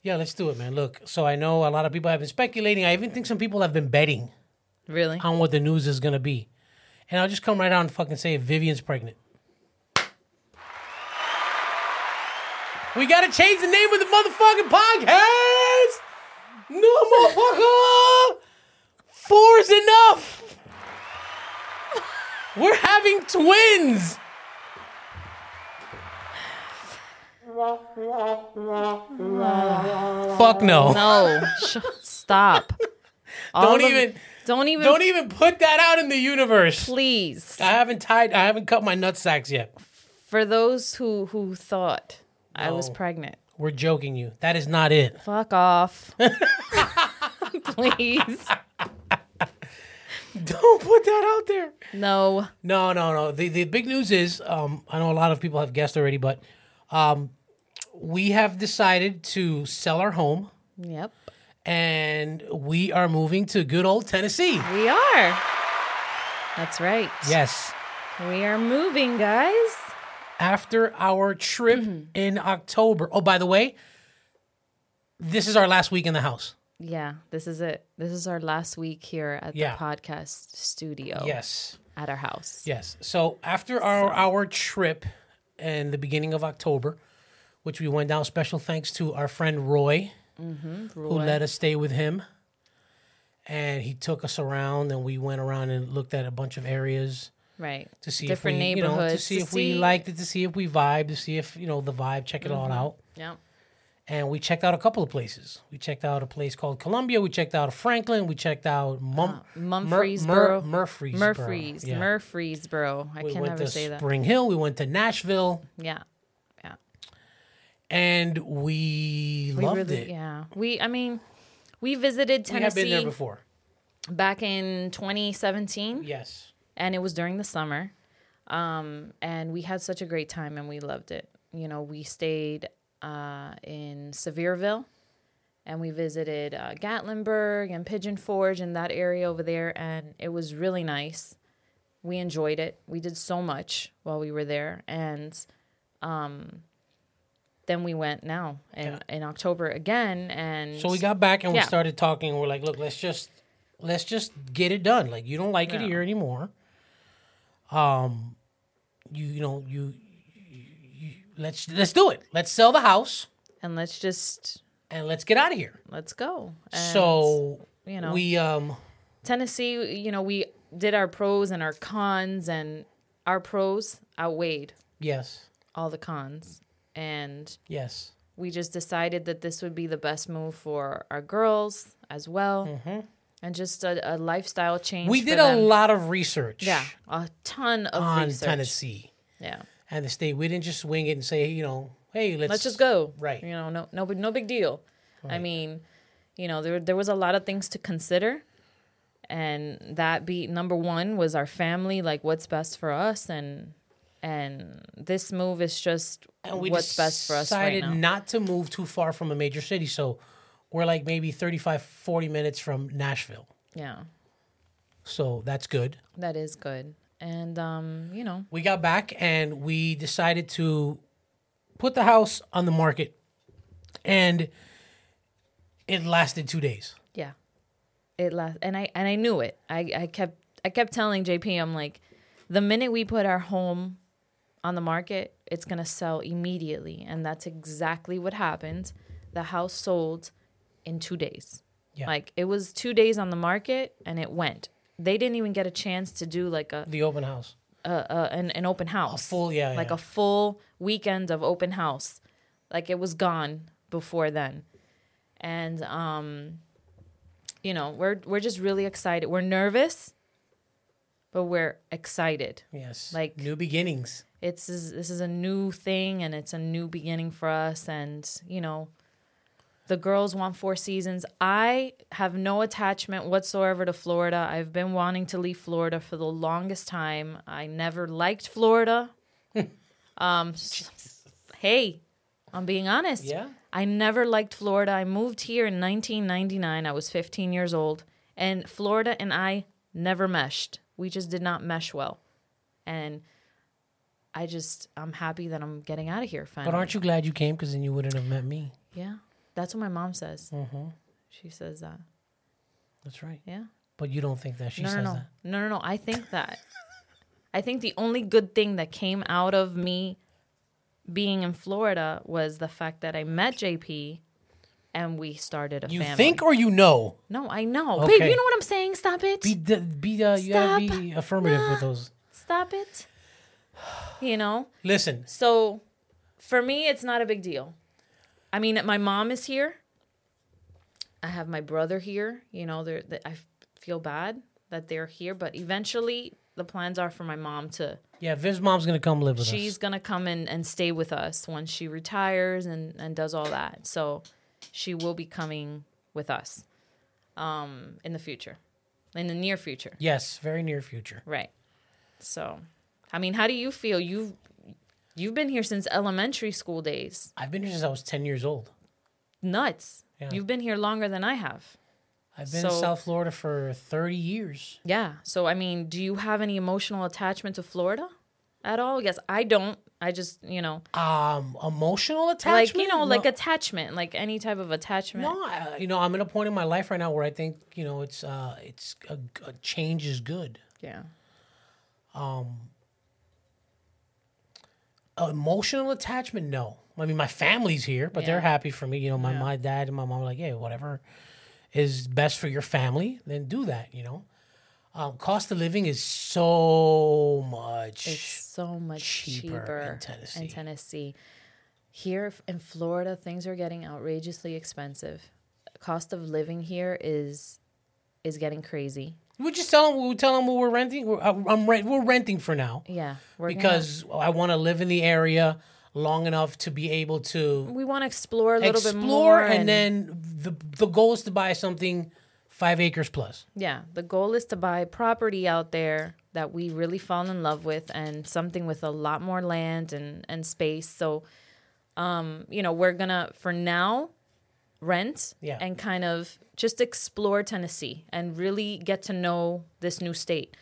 Yeah, let's do it, man. Look, so I know a lot of people have been speculating. I even think some people have been betting Really? on what the news is going to be. And I'll just come right out and fucking say it. Vivian's pregnant. We got to change the name of the motherfucking podcast. No, motherfucker. Four's enough. We're having twins. Fuck no. No. Sh- stop. All Don't of- even Don't even. don't even put that out in the universe. Please. I haven't tied I haven't cut my nut sacks yet. For those who who thought I was pregnant, We're joking you. That is not it. fuck off. Please. Don't put that out there. No. No, no, no. The the big news is, um, I know a lot of people have guessed already, but um, we have decided to sell our home Yep. and we are moving to good old Tennessee. We are. That's right. Yes. We are moving, guys. After our trip mm-hmm. in October. Oh, by the way, this is our last week in the house. Yeah, this is it. This is our last week here at Yeah. the podcast studio Yes. at our house. Yes. So after our our trip in the beginning of October, which we went down, special thanks to our friend Roy, mm-hmm. who Roy. let us stay with him, and he took us around, and we went around and looked at a bunch of areas Right. to see Different if we, you know, to see to if we liked it, to see if we vibed, to see if you know the vibe, check it all mm-hmm. out. Yeah. And we checked out a couple of places. We checked out a place called Columbia. We checked out Franklin. We checked out uh, Mum- Murfreesboro. Mur- Murfreesboro. Murfrees. Yeah. Murfreesboro. I we can never say that. Spring Hill. We went to Nashville. Yeah. And we, We loved really, it. yeah. We, I mean, we visited Tennessee. We have been there before. back in 2017. Yes. and it was during the summer um, and we had such a great time and we loved it you know we stayed uh, in sevierville and we visited uh, gatlinburg and pigeon forge and that area over there and it was really nice we enjoyed it we did so much while we were there and um, then we went now in, in october again and So we got back and we started talking. We're like, look, let's just let's just get it done. Like you don't like it here anymore. Um, you you know you, you, you let's let's do it. Let's sell the house and let's just and let's get out of here. let's go. And, so you know, we um Tennessee, you know, we did our pros and our cons, and our pros outweighed yes all the cons. And yes we just decided that this would be the best move for our girls as well. Mm-hmm. And just a, a lifestyle change. we did a lot of research. Yeah, a ton of on research. Tennessee Yeah, and the state. We didn't just wing it and say you know hey let's let's just go. Right. You know, no, no, big- no big deal. I mean, you know, there there was a lot of things to consider, and that be number one was our family, like what's best for us, and and this move is just what's best for us right decided now. not to move too far from a major city. So we're like maybe 35, 40 minutes from Nashville. Yeah, So that's good. that is good. And um, you know, We got back and we decided to put the house on the market, and it lasted two days. Yeah. It last and I and I knew it. I, I kept I kept telling JP, I'm like, the minute we put our home on the market, it's gonna sell immediately. And that's exactly what happened. The house sold in two days. Yeah. Like it was two days on the market and it went. They didn't even get a chance to do like a, The open house. a, a an, an open house. A full- yeah, Like yeah. a full weekend of open house. Like it was gone before then. And um you know, we're we're just really excited. We're nervous, but we're excited. Yes. Like- new beginnings. It's this is a new thing and it's a new beginning for us and, you know, the girls want four seasons. I have no attachment whatsoever to Florida. I've been wanting to leave Florida for the longest time. I never liked Florida. um, hey, I'm being honest. Yeah. I never liked Florida. I moved here in 1999. I was 15 years old, and Florida and I never meshed. We just did not mesh well, and I just I'm happy that I'm getting out of here finally. But aren't you glad you came? Because then you wouldn't have met me. Yeah, that's what my mom says. Mm-hmm. She says that. That's right. Yeah. But you don't think that she no, says no, that. no, no, no. I think that. I think the only good thing that came out of me being in Florida was the fact that I met JP, and we started a family. You family. think or you know? No, I know, Okay. babe. You know what I'm saying? Stop it. Be the, be uh, you gotta be affirmative with those. Stop it. You know. Listen, So, for me, it's not a big deal. I mean, my mom is here. I have my brother here. You know, they're, they, I feel bad that they're here, but eventually the plans are for my mom to. yeah, Viv's mom's gonna come live with She's us. She's gonna come in and stay with us once she retires and and does all that. So, she will be coming with us, um, in the future, in the near future. Yes, very near future. Right. So, I mean, how do you feel? You've you've been here since elementary school days. I've been here since I was ten years old. Nuts. Yeah. You've been here longer than I have. I've been in South Florida for thirty years. Yeah. So, I mean, do you have any emotional attachment to Florida at all? Yes, I don't. I just, you know, Um, emotional attachment. like you know, like attachment, like any type of attachment. No, I, you know, I'm at a point in my life right now where I think you know it's uh, it's a, a change is good. Yeah. Emotional attachment, no. I mean, my family's here, but they're happy for me. You know, my, Yeah. my dad and my mom are like, hey, whatever is best for your family, then do that, you know. Um, cost of living is so much. It's so much cheaper cheaper, in in Tennessee. Tennessee. Here in Florida, things are getting outrageously expensive. Cost of living here is is getting crazy. We just tell them, we tell them we're renting. We're, uh, I'm rent, we're renting for now Yeah, we're gonna- because I want to live in the area long enough to be able to we want to explore a little bit explore, more, and, then the the goal is to buy something five acres plus. yeah, the goal is to buy property out there that we really fall in love with, and something with a lot more land and and space. So, um, you know, we're gonna for now rent Yeah. and kind of just explore Tennessee and really get to know this new state.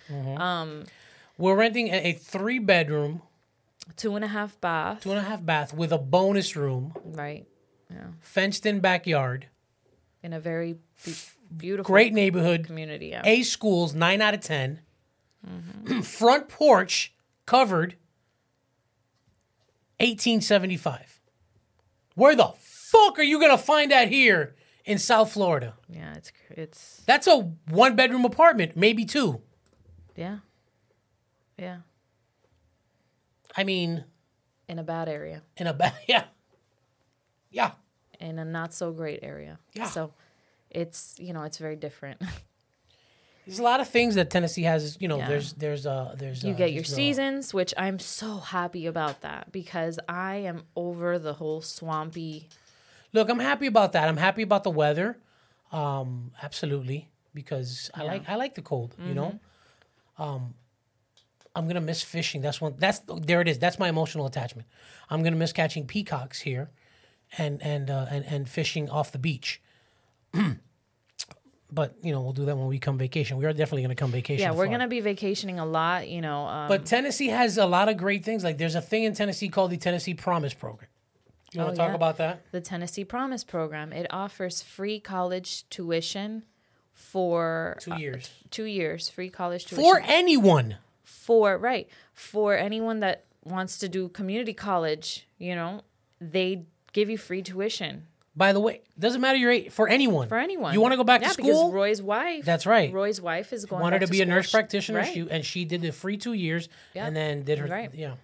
We're renting a, a three bedroom, Two and a half bath, two and a half bath with a bonus room, right? Yeah, fenced in backyard, In a very be- beautiful great neighborhood, community. Yeah. A schools, nine out of 10 Mm-hmm. Front porch covered. 1875. Where the fuck are you gonna find that here in South Florida? Yeah, it's it's That's a one bedroom apartment, maybe two. yeah, yeah, I mean, in a bad area, in a ba- yeah, yeah. in a not so great area. Yeah. So, it's you know it's very different. There's a lot of things that Tennessee has. You know, Yeah. there's there's uh there's you uh, get your uh, seasons, which I'm so happy about that because I am over the whole swampy. Look, I'm happy about that. I'm happy about the weather. Um, absolutely, because I like I like the cold. You know, um, I'm gonna miss fishing. That's one. That's there. It is. That's my emotional attachment. I'm gonna miss catching peacocks here, and and uh, and and fishing off the beach. but you know, we'll do that when we come vacation. We are definitely gonna come vacation. Yeah, we're far. gonna be vacationing a lot. You know, um, But Tennessee has a lot of great things. Like there's a thing in Tennessee called the Tennessee Promise Program. You want Oh, to talk yeah. about that? the Tennessee Promise Program. It offers free college tuition for uh, Two years two years, free college tuition for anyone. for right for anyone that wants to do community college. You know, they give you free tuition By the way, doesn't matter your age for anyone. for anyone. You want to go back yeah, to because school? Roy's wife. That's right. Roy's wife is going. wanted back to be a school. nurse She- practitioner. right. She and she did the free two years Yeah. and then did her Right. yeah.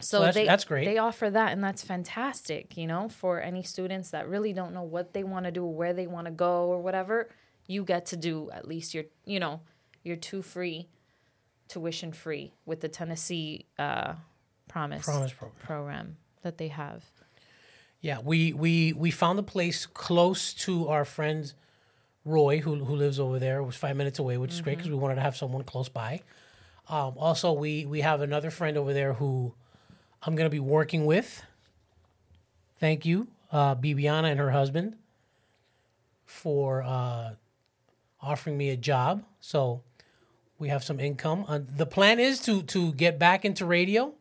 So that's- they, that's great. They offer that, and that's fantastic. You know, for any students that really don't know what they want to do, where they want to go, or whatever, you get to do at least your, you know, your two free, tuition free with the Tennessee uh, Promise Promise program. program that they have. Yeah, we we we found a place close to our friend Roy, who who lives over there. It was five minutes away, which is great Mm-hmm. because we wanted to have someone close by. Um, also, we we have another friend over there who I'm going to be working with. Thank you, uh, Bibiana and her husband, for uh, offering me a job. So we have some income. Uh, the plan is to to get back into radio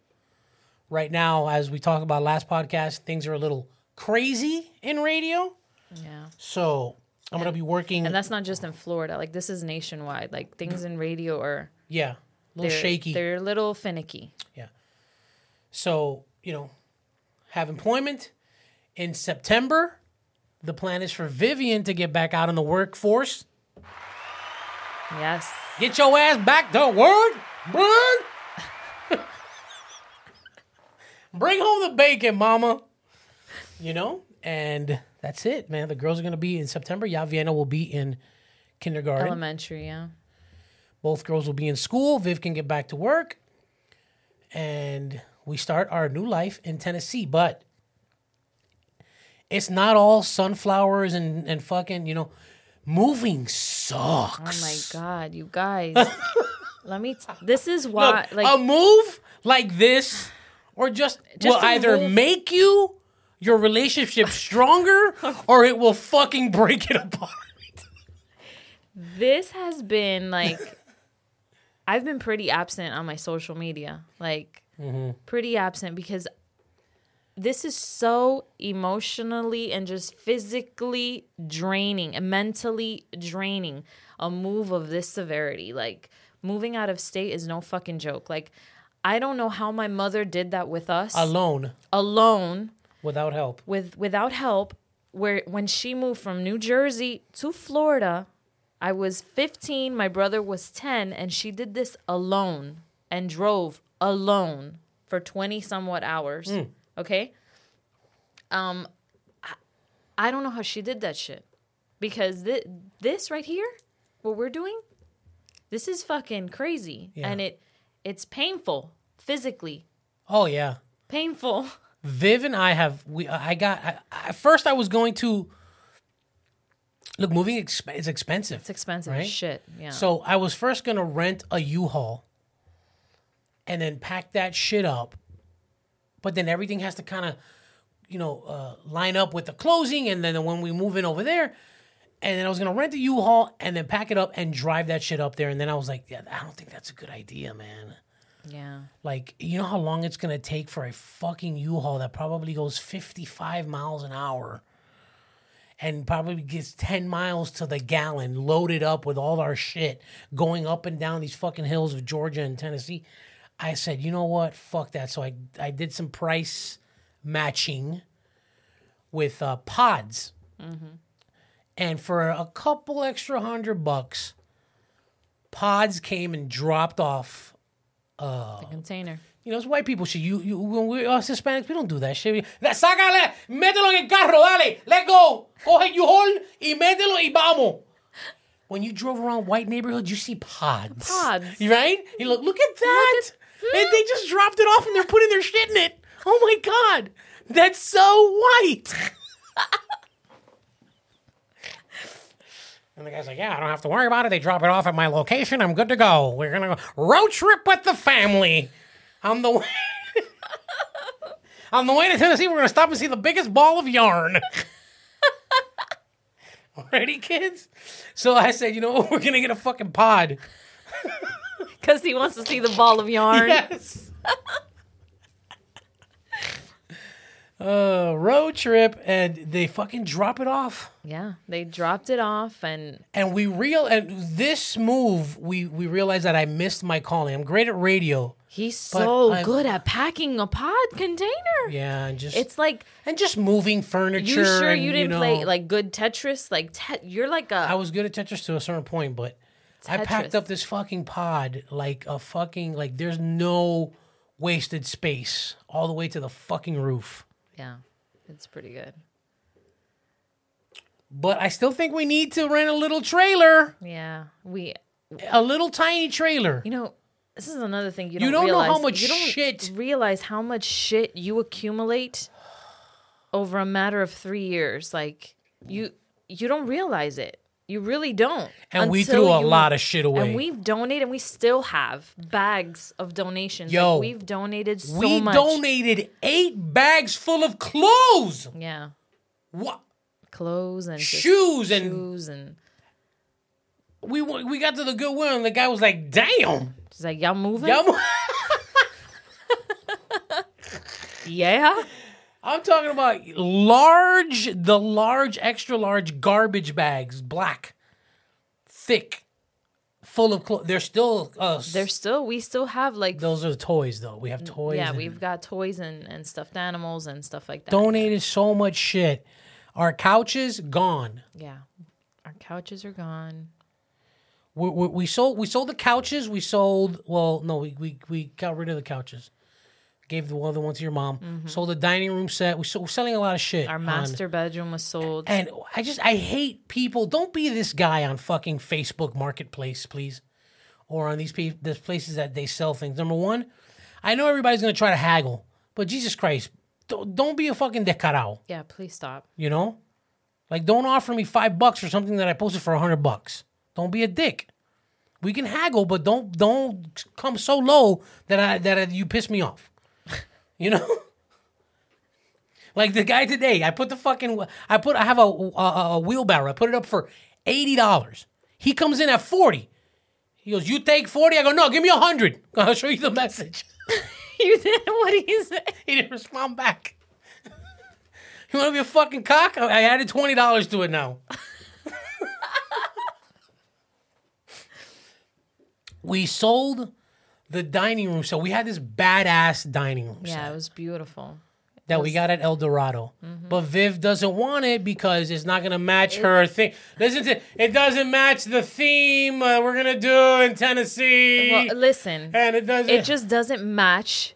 right now, as we talked about last podcast, things are a little crazy in radio. Yeah. So I'm gonna be working. And that's not just in Florida. Like this is nationwide. Like things in radio are yeah, a little they're, shaky. They're a little finicky. Yeah. So you know, have employment in September. The plan is for Vivian to get back out in the workforce. Yes. Get your ass back to work, bud. Bring home the bacon, mama. You know, and that's it, man. The girls are gonna be in September. Yeah, Vienna will be in kindergarten. Elementary, yeah. Both girls will be in school. Viv can get back to work. And we start our new life in Tennessee. But it's not all sunflowers and, and fucking, you know, moving sucks. Oh my god, you guys. Let me. T- this is why, Look, like, a move like this, or just, Just will either move. make you your relationship stronger, or it will fucking break it apart. this has been like, I've been pretty absent on my social media, like, Mm-hmm. pretty absent because this is so emotionally and just physically draining and mentally draining. A move of this severity, like moving out of state, is no fucking joke. Like, I don't know how my mother did that with us Alone, alone. without help. with without help where when she moved from New Jersey to Florida I was 15 my brother was 10 and she did this alone and drove alone for 20 somewhat hours okay um I, I don't know how she did that shit because thi- this right here what we're doing this is fucking crazy Yeah. and it it's painful physically Oh, yeah. painful Viv and I have we. I got I, at first. I was going to look. Moving exp- is expensive. it's expensive Right? shit yeah So I was first going to rent a U-Haul, and then pack that shit up. But then everything has to kind of, you know, uh, line up with the closing, and then when we move in over there, and then I was going to rent a U-Haul and then pack it up and drive that shit up there. And then I was like, yeah, I don't think that's a good idea, man. yeah Like, you know how long it's gonna take for a fucking U-Haul that probably goes 55 miles an hour and probably gets 10 miles to the gallon loaded up with all our shit going up and down these fucking hills of Georgia and Tennessee. I said, you know what? Fuck that. So I, I did some price matching with uh, pods. And for a couple extra hundred bucks, pods came and dropped off. The container. You know, it's white people shit. You, you, when we us Hispanics, we don't do that shit. Sácale, mételo en el carro, dale, let go. Coge U-Haul y mételo y vamos. When you drove around white neighborhoods, you see pods. Pods. Right? You look, look at that. And they just dropped it off and they're putting their shit in it. Oh my God. That's so white. and the guy's like, yeah, I don't have to worry about it. They drop it off at my location. I'm good to go. We're to go road trip with the family. On the way. On the way to Tennessee, we're going to stop and see the biggest ball of yarn. Ready, kids? So I said, you know what? We're to get a fucking pod. Because he wants to see the ball of yarn. Yes. uh, road trip, and they fucking drop it off. Yeah, they dropped it off, and And we real and this move, we we realized that I missed my calling. I'm great at radio. he's But so I'm- good at packing a pod container. Yeah, and just It's like and just moving furniture. you sure and, you didn't know, play like good Tetris? Like te- you're like a I was good at Tetris to a certain point, but I packed up this fucking pod like a fucking like there's no wasted space all the way to the fucking roof. yeah. It's pretty good. But I still think we need to rent a little trailer, Yeah, we. a little tiny trailer. You know, this is another thing you You don't, don't know realize. how much you don't shit- realize how much shit you accumulate over a matter of three years. Like you, you don't realize it. You really don't. And we threw a you- lot of shit away. And we've donated, and we still have bags of donations. Yo, like, we've donated so we much. We donated eight bags full of clothes. Yeah, What? clothes and Shoes and shoes and. we we got to the Goodwill and the guy was like, "Damn, She's like, y'all moving? y'all mo- Yeah. I'm talking about large, the large, extra large garbage bags, black, thick, full of clothes. They're still uh, There's still, we still have like those are the toys though. We have toys. Yeah, and- we've got toys and, and stuffed animals and stuff like that. donated so much shit. Our couches gone. Yeah. Our couches are gone. We, we, we sold we sold the couches. We sold well no we, we we got rid of the couches. Gave the other one to your mom. Sold the dining room set. We sold, we're selling a lot of shit. Mm-hmm. Our on- master bedroom was sold. and I just I hate people. Don't be this guy on fucking Facebook Marketplace, please, or on these pe- these places that they sell things. Number one, I know everybody's gonna try to haggle, but Jesus Christ, don't, don't be a fucking descarado. yeah, please stop. You know, like don't offer me five bucks for something that I posted for a hundred bucks. Don't be a dick. We can haggle, but don't don't come so low that I that I, you piss me off. You know. Like the guy today, I put the fucking I put I have a a, a wheelbarrow. I put it up for eighty dollars. He comes in at forty. He goes, "You take 40 I go, "No, give me a hundred. I'll show you the message." you did what do you say? He didn't respond back. you want to be a fucking cock? I I added twenty dollars to it now. we sold the dining room, so we had this badass dining room Yeah, set it was beautiful. that we got at El Dorado. Mm-hmm. But Viv doesn't want it because it's not gonna match her thing. Listen to it doesn't match the theme uh, we're gonna do in Tennessee, Well, listen, and it doesn't. it just doesn't match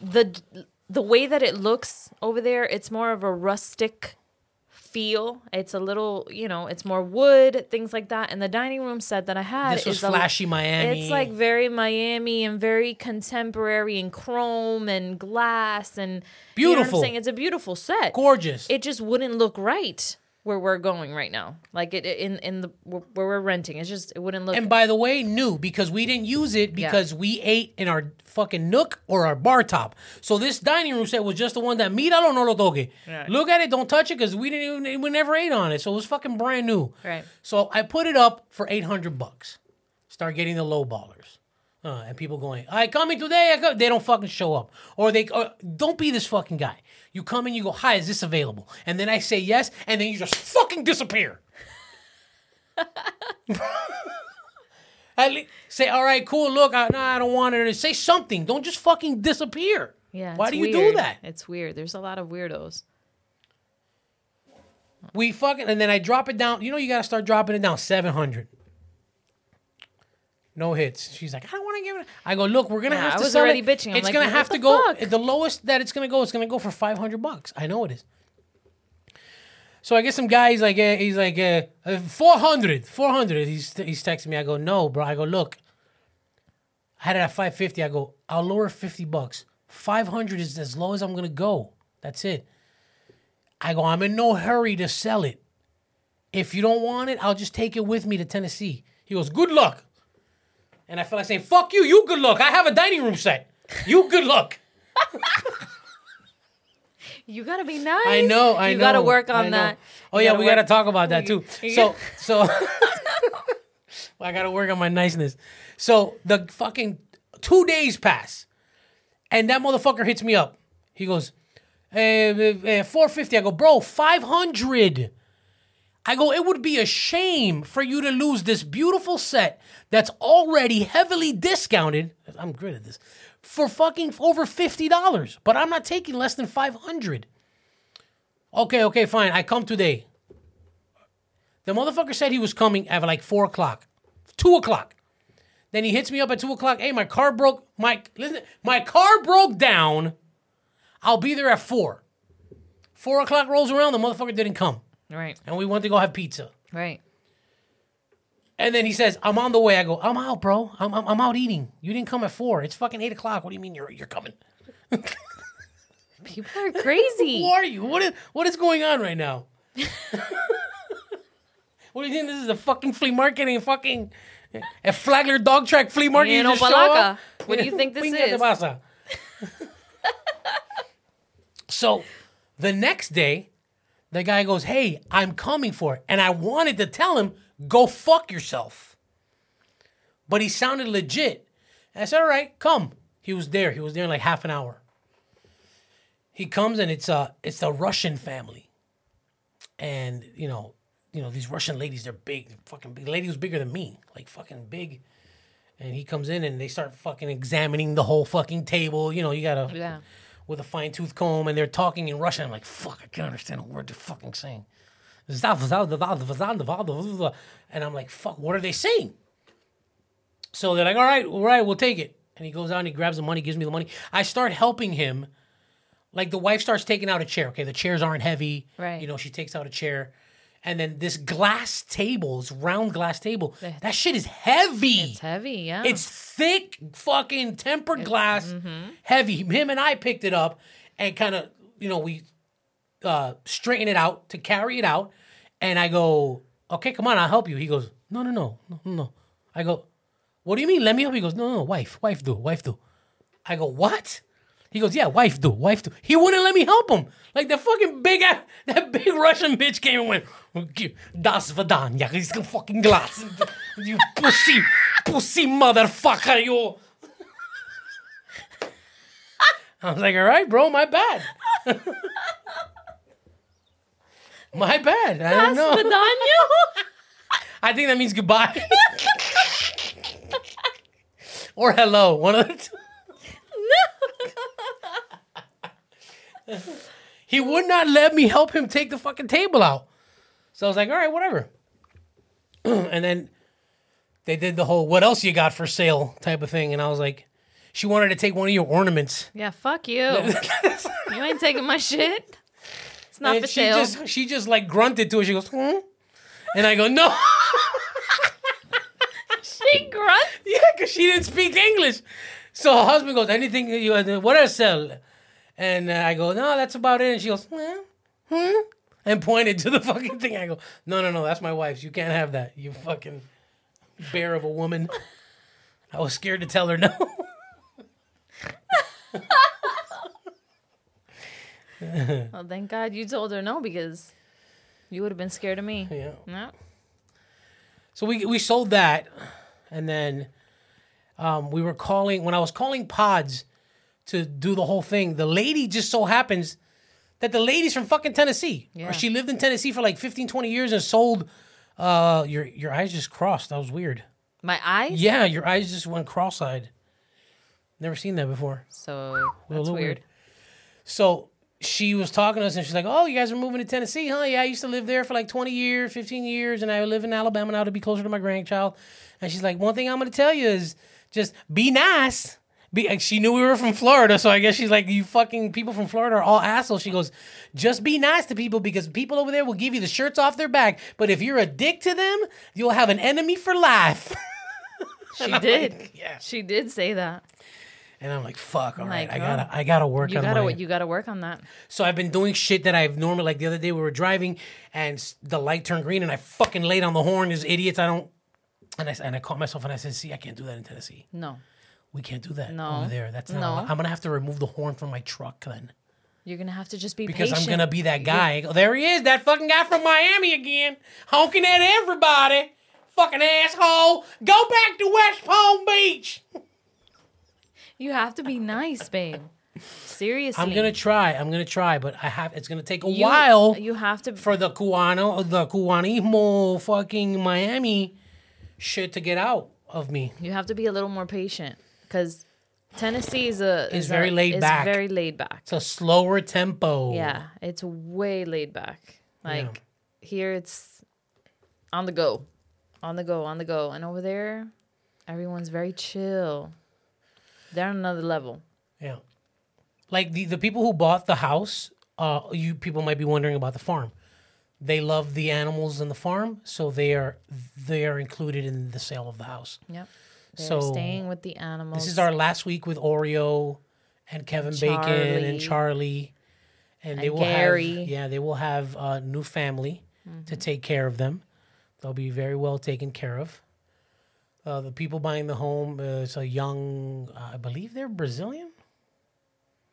the the way that it looks over there. It's more of a rustic feel. It's a little, you know, it's more wood, things like that. And the dining room set that I had this was is a- flashy Miami. It's like very Miami and very contemporary and chrome and glass and You know Beautiful. I'm saying? It's a beautiful set. gorgeous. It just wouldn't look right where we're going right now. Like it in in the where we're renting. It's just it wouldn't look. And by the way, new because we didn't use it because we ate in our fucking nook or our bar top. So this dining room set was just the one that míralo no lo toque. Look at it, don't touch it because we didn't even we never ate on it. So it was fucking brand new. Right. So I put it up for eight hundred bucks. Start getting the low ballers. Uh, and people going, I coming today. I. They don't fucking show up, or they or, don't be this fucking guy. You come in, you go, hi, is this available? And then I say yes, and then you just fucking disappear. At least say, all right, cool. Look, I, nah, I don't want it. Say something. Don't just fucking disappear. Yeah. Why do you do that? It's weird. There's a lot of weirdos. We fucking and then I drop it down. You know you gotta start dropping it down. Seven hundred. No hits. She's like, I don't want to give it. I go, look, we're gonna Yeah, have I to was sell already it. bitching. I'm It's like, gonna have the to go. fuck? The lowest that it's gonna go, it's gonna go for five hundred bucks. I know it is. So I get some guy. He's like, uh, he's like, uh, uh, 400, 400. He's he's texting me. I go, no, bro. I go, look. I had it at five fifty. I go, I'll lower fifty bucks. Five hundred is as low as I'm gonna go. That's it. I go, I'm in no hurry to sell it. If you don't want it, I'll just take it with me to Tennessee. He goes, good luck. And I feel like saying, fuck you, you good luck. I have a dining room set. You good luck. You gotta be nice. I know, I you know. You gotta work on that. Oh You yeah, we gotta talk about that too. So so I gotta work on my niceness. So the fucking two days pass, and that motherfucker hits me up. He goes, eh, four fifty. I go, bro, five hundred. I go, it would be a shame for you to lose this beautiful set that's already heavily discounted. I'm great at this for fucking over fifty dollars, but I'm not taking less than five hundred. Okay, okay, fine. I come today. The motherfucker said he was coming at like four o'clock, two o'clock. Then he hits me up at two o'clock. Hey, my car broke. My listen, my car broke down. I'll be there at four. Four o'clock rolls around. The motherfucker didn't come, Right. and we went to go have pizza. Right. And then he says, "I'm on the way." I go, "I'm out, bro. I'm, I'm, I'm out eating. You didn't come at four. It's fucking eight o'clock. What do you mean you're you're coming? People are crazy. Who are you? What is what is going on right now? what do you think this is a fucking flea market and fucking a Flagler dog track flea market? You You know, show. What do you think this is? so the next day, the guy goes, Hey, I'm coming for it. And I wanted to tell him, Go fuck yourself. But he sounded legit. And I said, All right, come. He was there. He was there in like half an hour. He comes and it's a it's a Russian family. And you know, you know, these Russian ladies, they're big, they're fucking big. The lady was bigger than me, like fucking big. And he comes in and they start fucking examining the whole fucking table. You know, you gotta Yeah. With a fine tooth comb, and they're talking in Russian. I'm like, fuck, I can't understand a word they're fucking saying. And I'm like, fuck, what are they saying? So they're like, all right, all right, we'll take it. And he goes out and he grabs the money, gives me the money. I start helping him. Like the wife starts taking out a chair. Okay, the chairs aren't heavy. Right. You know, she takes out a chair. And then this glass table, this round glass table, that shit is heavy. It's heavy. Yeah. It's thick, fucking tempered glass, heavy. Him and I picked it up and kind of, you know, we uh, straighten it out to carry it out. And I go, okay, come on, I'll help you. He goes, no, no, no, no, no, no. I go, what do you mean? Let me help you. He goes, no, no, no, wife, wife do, wife do. I go, what? He goes, yeah, wife do, wife do. He wouldn't let me help him. Like the fucking big ass, that big Russian bitch came and went, Das Vidanya, he's gonna fucking glass. You pussy, pussy motherfucker, you. I was like, all right, bro, my bad. my bad. I don't know. I think that means goodbye. or hello, one of the two. he would not let me help him take the fucking table out. So I was like, all right, whatever. and then they did the whole what else you got for sale type of thing. And I was like, she wanted to take one of your ornaments. yeah. Fuck you. you ain't taking my shit. It's not and for she sale. just she just like grunted to it. She goes, hmm? And I go, no. She grunt. Yeah, because she didn't speak English. So her husband goes, anything you what else sell? And uh, I go, no, that's about it. And she goes, hmm, hmm, and pointed to the fucking thing. I go, no, no, no, that's my wife's. You can't have that. You fucking bear of a woman. I was scared to tell her no. Well, thank God you told her no because you would have been scared of me. yeah. No. So we we sold that, and then um, we were calling when I was calling Pods to do the whole thing. The lady just so happens that the lady's from fucking Tennessee, Yeah. or she lived in Tennessee for like 15, 20 years and sold. Uh, your your eyes just crossed. That was weird. My eyes. Yeah, your eyes just went cross-eyed. Never seen that before. So A that's little weird. So she was talking to us and she's like, Oh, you guys are moving to Tennessee, huh? Yeah, I used to live there for like 20 years, 15 years, and I live in Alabama now to be closer to my grandchild. And she's like, One thing I'm going to tell you is just be nice. Be, and she knew we were from Florida, so I guess she's like, You fucking people from Florida are all assholes. She goes, Just be nice to people because people over there will give you the shirts off their back. But if you're a dick to them, you'll have an enemy for life. She did. yeah. She did say that. And I'm like, fuck, all right, Like, I gotta, I gotta work You on gotta my, you gotta work on that. So I've been doing shit that I've normally like the other day we were driving and the light turned green and I fucking laid on the horn as idiots. I don't and I and I caught myself and I said, "See, I can't do that in Tennessee. No. We can't do that No. over there. That's not. No. I'm gonna have to remove the horn from my truck then You're gonna have to just be because I'm gonna be that guy. I go, there he is, that fucking guy from Miami again, honking at everybody. Fucking asshole. Go back to West Palm Beach. You have to be nice, babe. Seriously. I'm gonna try. I'm gonna try, but I have. It's gonna take a You- while. You have to for the Cubano, the Cubanismo fucking Miami shit to get out of me. you have to be a little more patient because Tennessee is a Is is very a, laid is back. Very laid back. It's a slower tempo. Yeah, it's way laid back. Like here, it's on the go, on the go, on the go, and over there, everyone's very chill. They're on another level. Yeah. Like the, the people who bought the house, uh, you people might be wondering about the farm. They love the animals in the farm, so they are they are included in the sale of the house. Yep. They're So, staying with the animals. This is our last week with Oreo and Kevin Bacon and Charlie. Charlie, and they will Gary. have yeah they will have a new family to take care of them. They'll be very well taken care of. Uh, the people buying the home uh, it's a young, uh, I believe they're Brazilian,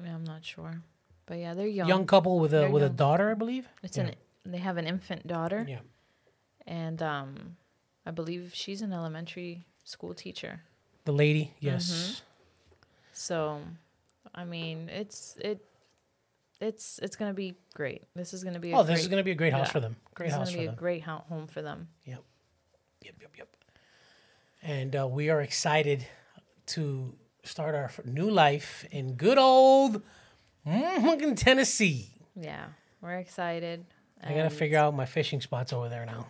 Yeah, I'm not sure, but yeah, they're young. young couple with a They're with a daughter, I believe. It's yeah. an they have an infant daughter, yeah. and um, I believe she's an elementary school teacher. The lady, Mm-hmm. yes, So, I mean, it's it, it's it's gonna be great. This is gonna be. A oh, this great, is gonna be a great house yeah. for them. Great This is house gonna for be them. a great ho- home for them. Yep. Yep, yep, yep. And uh, we are excited to start our new life in good old Tennessee. Yeah, we're excited. I gotta figure out my fishing spots over there now.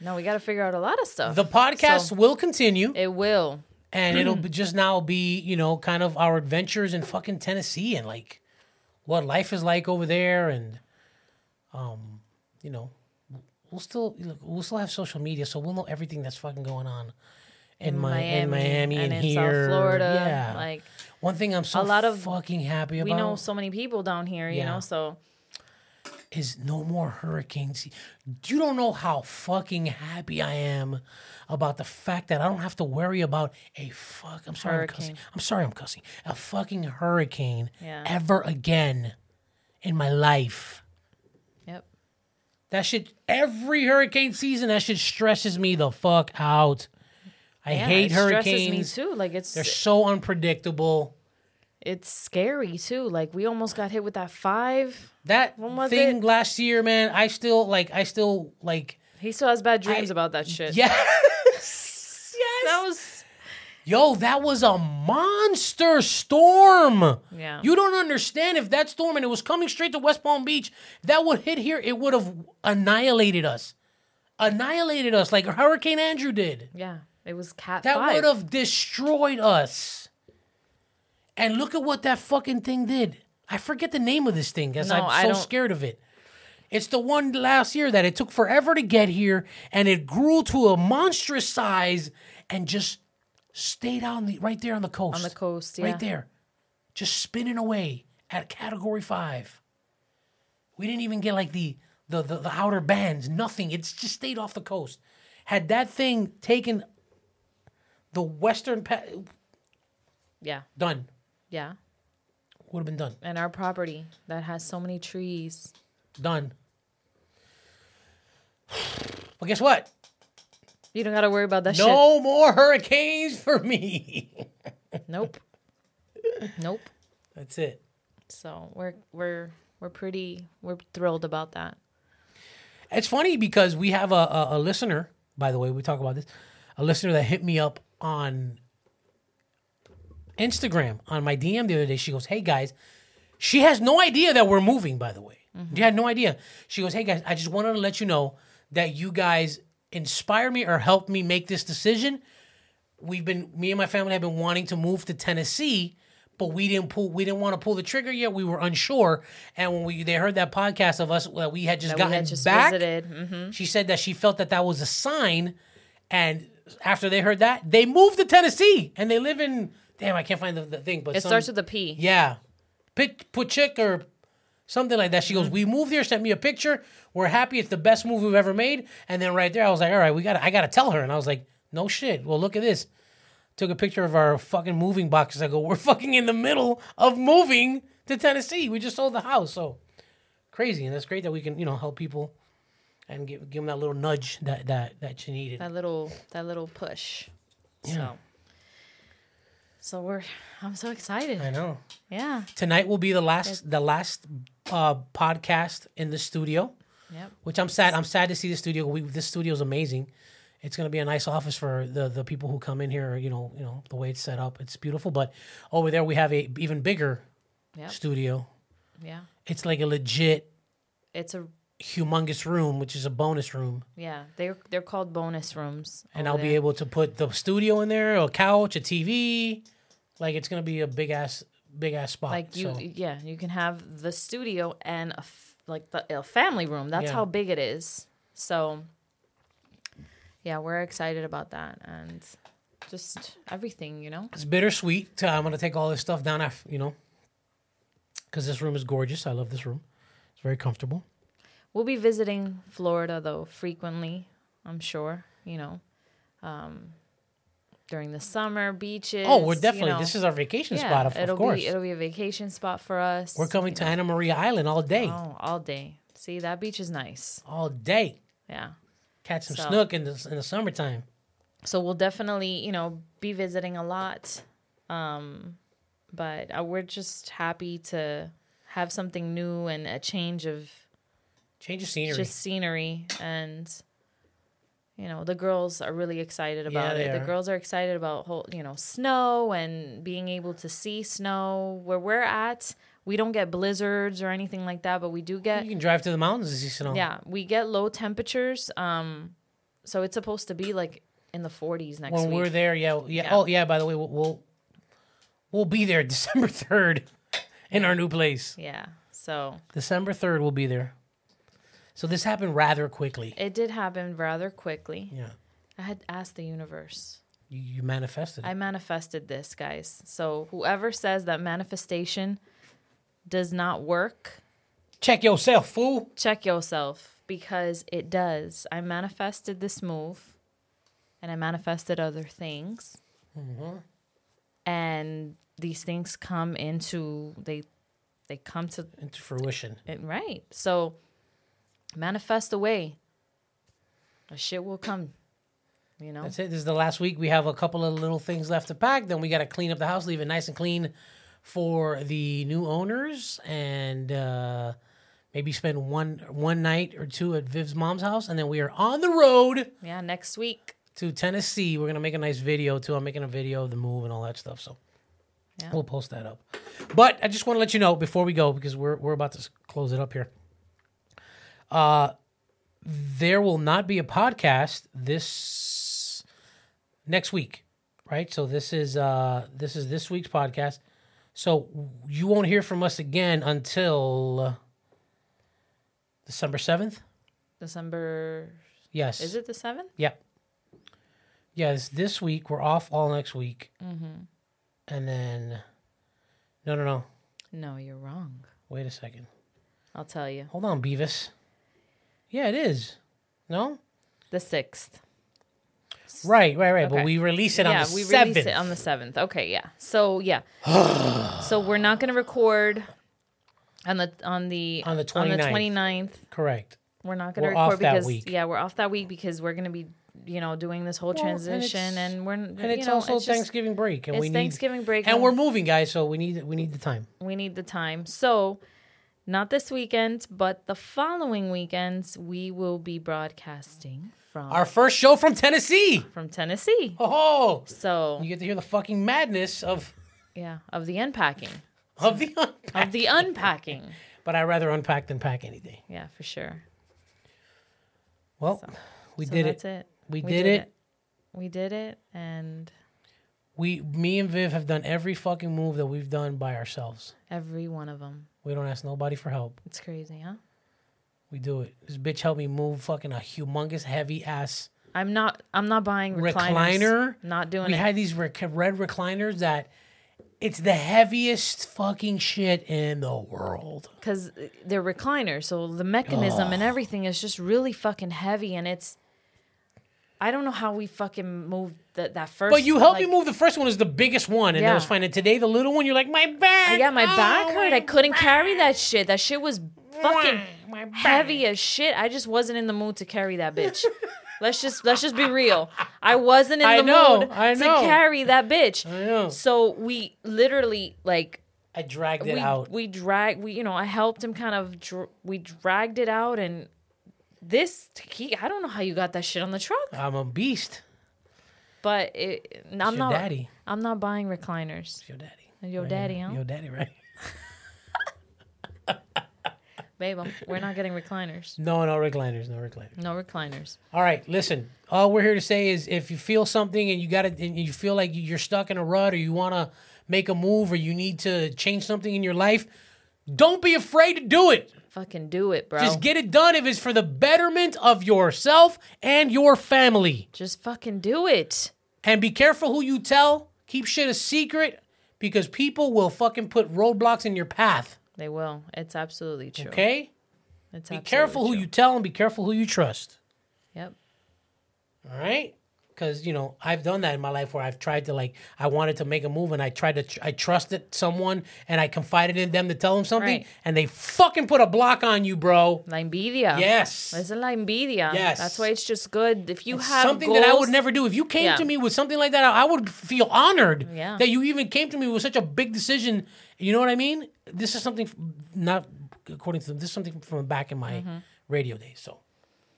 No, we got to figure out a lot of stuff. The podcast So- will continue, it will. and it'll be just now be you know kind of our adventures in fucking Tennessee and like what life is like over there, and um, you know, we'll still we'll still have social media, so we'll know everything that's fucking going on in, my in Miami and, and in here, South Florida. Yeah, Like one thing I'm so a lot of- fucking happy about we know so many people down here, you Yeah. know. So is no more hurricanes. You don't know how fucking happy I am about the fact that I don't have to worry about a fuck. I'm sorry, I'm cussing. I'm sorry, I'm cussing. A fucking hurricane Yeah. ever again in my life. yep. That shit. Every hurricane season, that shit stresses me the fuck out. I Yeah, hate it stresses hurricanes. me too. Like it's They're so unpredictable. It's scary too. Like we almost got hit with that five. That thing it? last year, man. I still like. I still like. He still has bad dreams I- about that shit. Yes. yes. that was Yo, that was a monster storm. Yeah. You don't understand if that storm and it was coming straight to West Palm Beach, that would hit here, it would have annihilated us. Annihilated us like Hurricane Andrew did. yeah. It was cat That would have destroyed us. And look at what that fucking thing did. I forget the name of this thing because No, I'm so scared of it. It's the one last year that it took forever to get here and it grew to a monstrous size and just stayed on the right there on the coast. on the coast. Yeah. Right there. Just spinning away at category five. We didn't even get like the the, the, the outer bands, nothing. It's just stayed off the coast. Had that thing taken the western pa- Yeah. done, Yeah. would have been done. And our property that has so many trees. Done. But guess what? You don't got to worry about that shit. No more hurricanes for me. Nope. nope. That's it. So we're we're we're pretty we're thrilled about that. It's funny because we have a, a, a listener, by the way, we talk about this, a listener that hit me up on Instagram on my DM the other day. She goes, "Hey guys," she has no idea that we're moving. By the way, she had no idea. She goes, "Hey guys, I just wanted to let you know that you guys inspire me or help me make this decision. We've been me and my family have been wanting to move to Tennessee." But we didn't pull. We didn't want to pull the trigger yet. We were unsure. And when we they heard that podcast of us, that we had just That gotten had just back. visited. hmm She said that she felt that that was a sign, and after they heard that, they moved to Tennessee, and they live in. Damn, I can't find the, the thing, but It some- starts with a P. yeah, Pit Puchik or something like that. She Mm-hmm. goes, "We moved here. Sent me a picture. We're happy. It's the best move we've ever made." And then right there, I was like, "All right, we got. I got to tell her." And I was like, "No shit. Well, look at this." Took a picture of our fucking moving boxes. I go, "We're fucking in the middle of moving to Tennessee. We just sold the house, so crazy." And that's great that we can, you know, help people and give give them that little nudge that that that you needed. That little that little push. So So we're I'm so excited. I know. Yeah. Tonight will be the last the last uh, podcast in the studio. Yep. which I'm sad. I'm sad to see the studio. We, this studio is amazing. It's going to be a nice office for the the people who come in here. You know, you know the way it's set up. It's beautiful. But over there we have a even bigger Yep. studio. Yeah. It's like a legit It's a humongous room, which is a bonus room. yeah. They're they're called bonus rooms. And I'll be able to put the studio in there, a couch, a TV. Like it's going to be a big ass big ass spot. like you So, yeah you can have the studio and a f- like the a family room. That's Yeah. how big it is. So yeah, we're excited about that and just everything, you know. it's bittersweet. I'm going to take all this stuff down. After, you know, because this room is gorgeous. I love this room. It's very comfortable. We'll be visiting Florida though frequently, I'm sure, you know. Um during the summer beaches. Oh, we're you definitely. know. this is our vacation yeah, spot, of, it'll of course. be it'll be a vacation spot for us. We're coming to know. Anna Maria Island all day. Oh, all day. See, that beach is nice. All day. Yeah. Catch some So- snook in the, in the summertime. So we'll definitely, you know, be visiting a lot. Um, but uh, we're just happy to have something new and a change of Change of scenery. just scenery and you know the girls are really excited about they it the girls are excited about whole you know snow and being able to see snow where we're at we don't get blizzards or anything like that but we do get you can drive to the mountains and see snow. yeah we get low temperatures um so it's supposed to be like in the 40s next When week we're there, yeah, yeah, Yeah. Oh, yeah. By the way, we'll we'll, we'll be there December third in our new place. yeah so December third, we'll be there. So this happened rather quickly. it did happen rather quickly Yeah, i had asked the universe you, you manifested. It. I manifested this, guys. So whoever says that manifestation does not work, Check yourself, fool. check yourself because it does. I manifested this move and I manifested other things. Mm-hmm. And these things come into they they come to Into fruition. it right. So manifest away. The shit will come. You know? That's it. This is the last week. We have a couple of little things left to pack. Then we got to clean up the house, leave it nice and clean for the new owners, and uh, maybe spend one one night or two at Viv's mom's house, and then we are on the road Yeah, next week. to Tennessee. We're gonna make a nice video too. I'm making a video of the move and all that stuff. So Yeah. we'll post that up. But I just want to let you know before we go because we're we're about to close it up here. Uh, there will not be a podcast this next week, right? So this is uh this is this week's podcast. So you won't hear from us again until December seventh. December Yes. is it the seventh? Yep. Yes, this week we're off all next week, Mm-hmm. and then no, no, no. No, you're wrong. Wait a second. I'll tell you. Hold on, Beavis. Yeah, it is. No, The sixth. right, right, right. But we release it on yeah, the we seventh. release it on the seventh. Okay, yeah. So yeah. so we're not gonna record on the on the On the on the 29th. 29th. Correct. We're not gonna record off that because week. yeah, we're off that week because we're gonna be you know doing this whole Well, and transition it's- and, we're And it's know, also it's just- Thanksgiving break, and it's we need Thanksgiving break and we're moving, guys. So we need we need the time. we need the time. So, not this weekend, but the following weekends, we will be broadcasting from Our first show from Tennessee. from Tennessee. Oh, So you get to hear the fucking madness of Yeah, of the unpacking. of the unpack. Of the unpacking. But I rather unpack than pack any day. Yeah, for sure. Well, we So did that's it. it. We did it. We did it, and We, me and Viv have done every fucking move that we've done by ourselves. every one of them. We don't ask nobody for help. It's crazy, huh? We do it. This bitch helped me move fucking a humongous heavy ass. I'm not. I'm not buying recliners. Recliner? Not doing We it. had these rec- red recliners that it's the heaviest fucking shit in the world. because they're recliners, so the mechanism and everything is just really fucking heavy, and it's. I don't know how we fucking moved that that first. But you helped like, me move. The first one is the biggest one, and that was fine. And today, the little one, you're like, my back. Yeah, my oh, back hurt. I couldn't carry that shit. That shit was fucking my back. heavy as shit. I just wasn't in the mood to carry that bitch. let's just let's just be real. I wasn't in I the know, mood I know. to carry that bitch. I know. So we literally like I dragged it we out. we drag we you know I helped him kind of dr- we dragged it out and this he I don't know how you got that shit on the truck, I'm a beast. but it, I'm your not daddy. I'm not buying recliners. It's your daddy. Your Right daddy, huh? Your daddy, right? Babe, I'm, we're not getting recliners. No, no recliners, no recliners. No recliners. All right, listen. All we're here to say is, if you feel something and you got to, and you feel like you're stuck in a rut, or you want to make a move, or you need to change something in your life, don't be afraid to do it. Fucking do it, bro. Just get it done if it's for the betterment of yourself and your family. Just fucking do it. And be careful who you tell. Keep shit a secret because people will fucking put roadblocks in your path. They will. It's absolutely true. Okay? It's Be careful who true. you tell and be careful who you trust. Yep. All right? Because, you know, I've done that in my life where I've tried to, like, I wanted to make a move and I tried to, tr- I trusted someone and I confided in them to tell them something Right. and they fucking put a block on you, bro. La envidia. Yes. It's a la envidia. Yes. That's why it's just good if you have something that I would never do. If you came Yeah. to me with something like that, I I would feel honored Yeah. that you even came to me with such a big decision. You know what I mean? This is something f- not according to them. This is something from back in my Mm-hmm. radio days. So,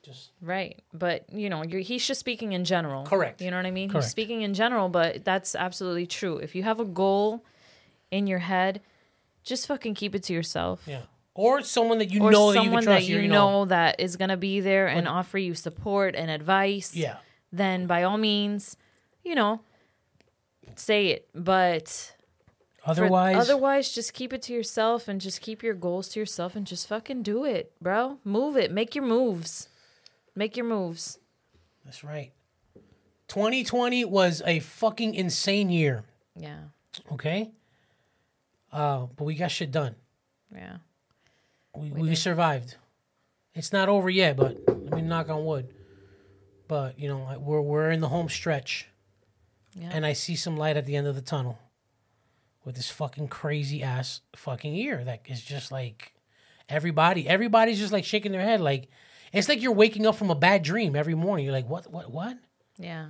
just Right. But, you know, you're, he's just speaking in general. Correct. You know what I mean? Correct. He's speaking in general, but that's absolutely true. If you have a goal in your head, just fucking keep it to yourself. yeah. Or someone that you Or know that you someone can trust. that you know that is going to be there and offer you support and advice. Yeah. Then by all means, you know, say it. But for- Otherwise, otherwise, just keep it to yourself and just keep your goals to yourself and just fucking do it, bro. Move it. Make your moves. Make your moves. that's right. 2020 was a fucking insane year. Yeah. Okay. Uh, but we got shit done. Yeah. We, we, survived. It's not over yet, but let me knock on wood. But you know, we're we're in the home stretch, Yeah. and I see some light at the end of the tunnel with this fucking crazy ass fucking year that is just like everybody. Everybody's just like shaking their head, like it's like you're waking up from a bad dream every morning. You're like, what, what, what, Yeah.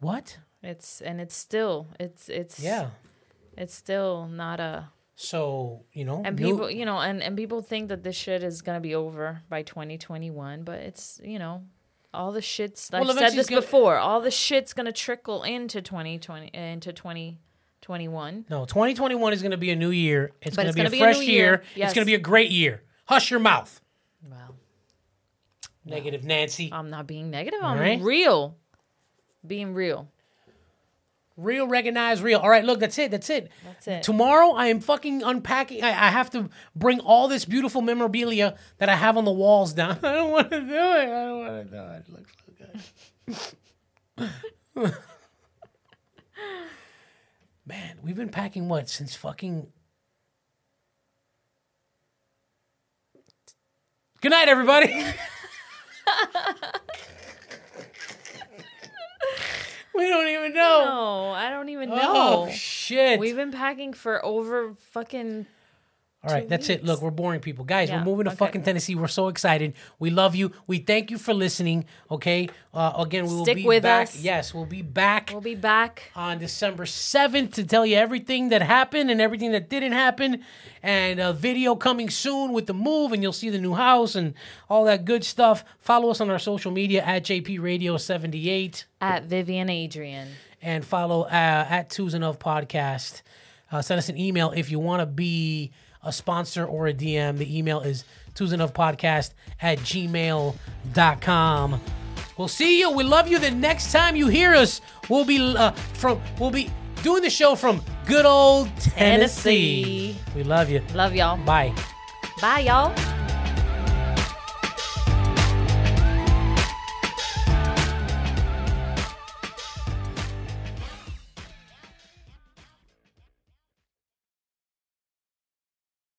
what? It's and it's still it's it's Yeah. it's still not a So you know, and new- people you know and and people think that this shit is gonna be over by 2021 but it's you know all the shits i've said this gonna- before all the shit's gonna trickle into 2020 into 2021 No, 2021 is going to be a new year. It's going to be a fresh new year. year. It's going to be a great year. Hush your mouth, well negative Nancy. i'm not being negative i'm right. real being real Real, recognize real. All right, look, that's it. That's it. That's it. Tomorrow, I am fucking unpacking. I, I have to bring all this beautiful memorabilia that I have on the walls down. I don't want to do it. I don't want to do it. It looks so good. Man, we've been packing what since fucking. Good night, everybody. we don't even know. no i don't even oh, know Oh shit! we've been packing for over fucking All right, two that's it. Look, we're boring people, guys. Yeah, we're moving to okay. fucking Tennessee. We're so excited. We love you. We thank you for listening. Okay. Uh, again, we will Stick be with back. us. Yes, we'll be back we'll be back on December seventh to tell you everything that happened and everything that didn't happen, and a video coming soon with the move, and you'll see the new house and all that good stuff. Follow us on our social media at JP Radio seventy eight. at vivian adrian and follow uh, at Twos Enough Podcast. Uh, send us an email if you want to be a sponsor or a DM. The email is Podcast at gmail.com. We'll see you. We love you. The next time you hear us, we'll be uh, from we'll be doing the show from good old Tennessee. Tennessee. We love you. Love y'all. Bye. Bye, y'all.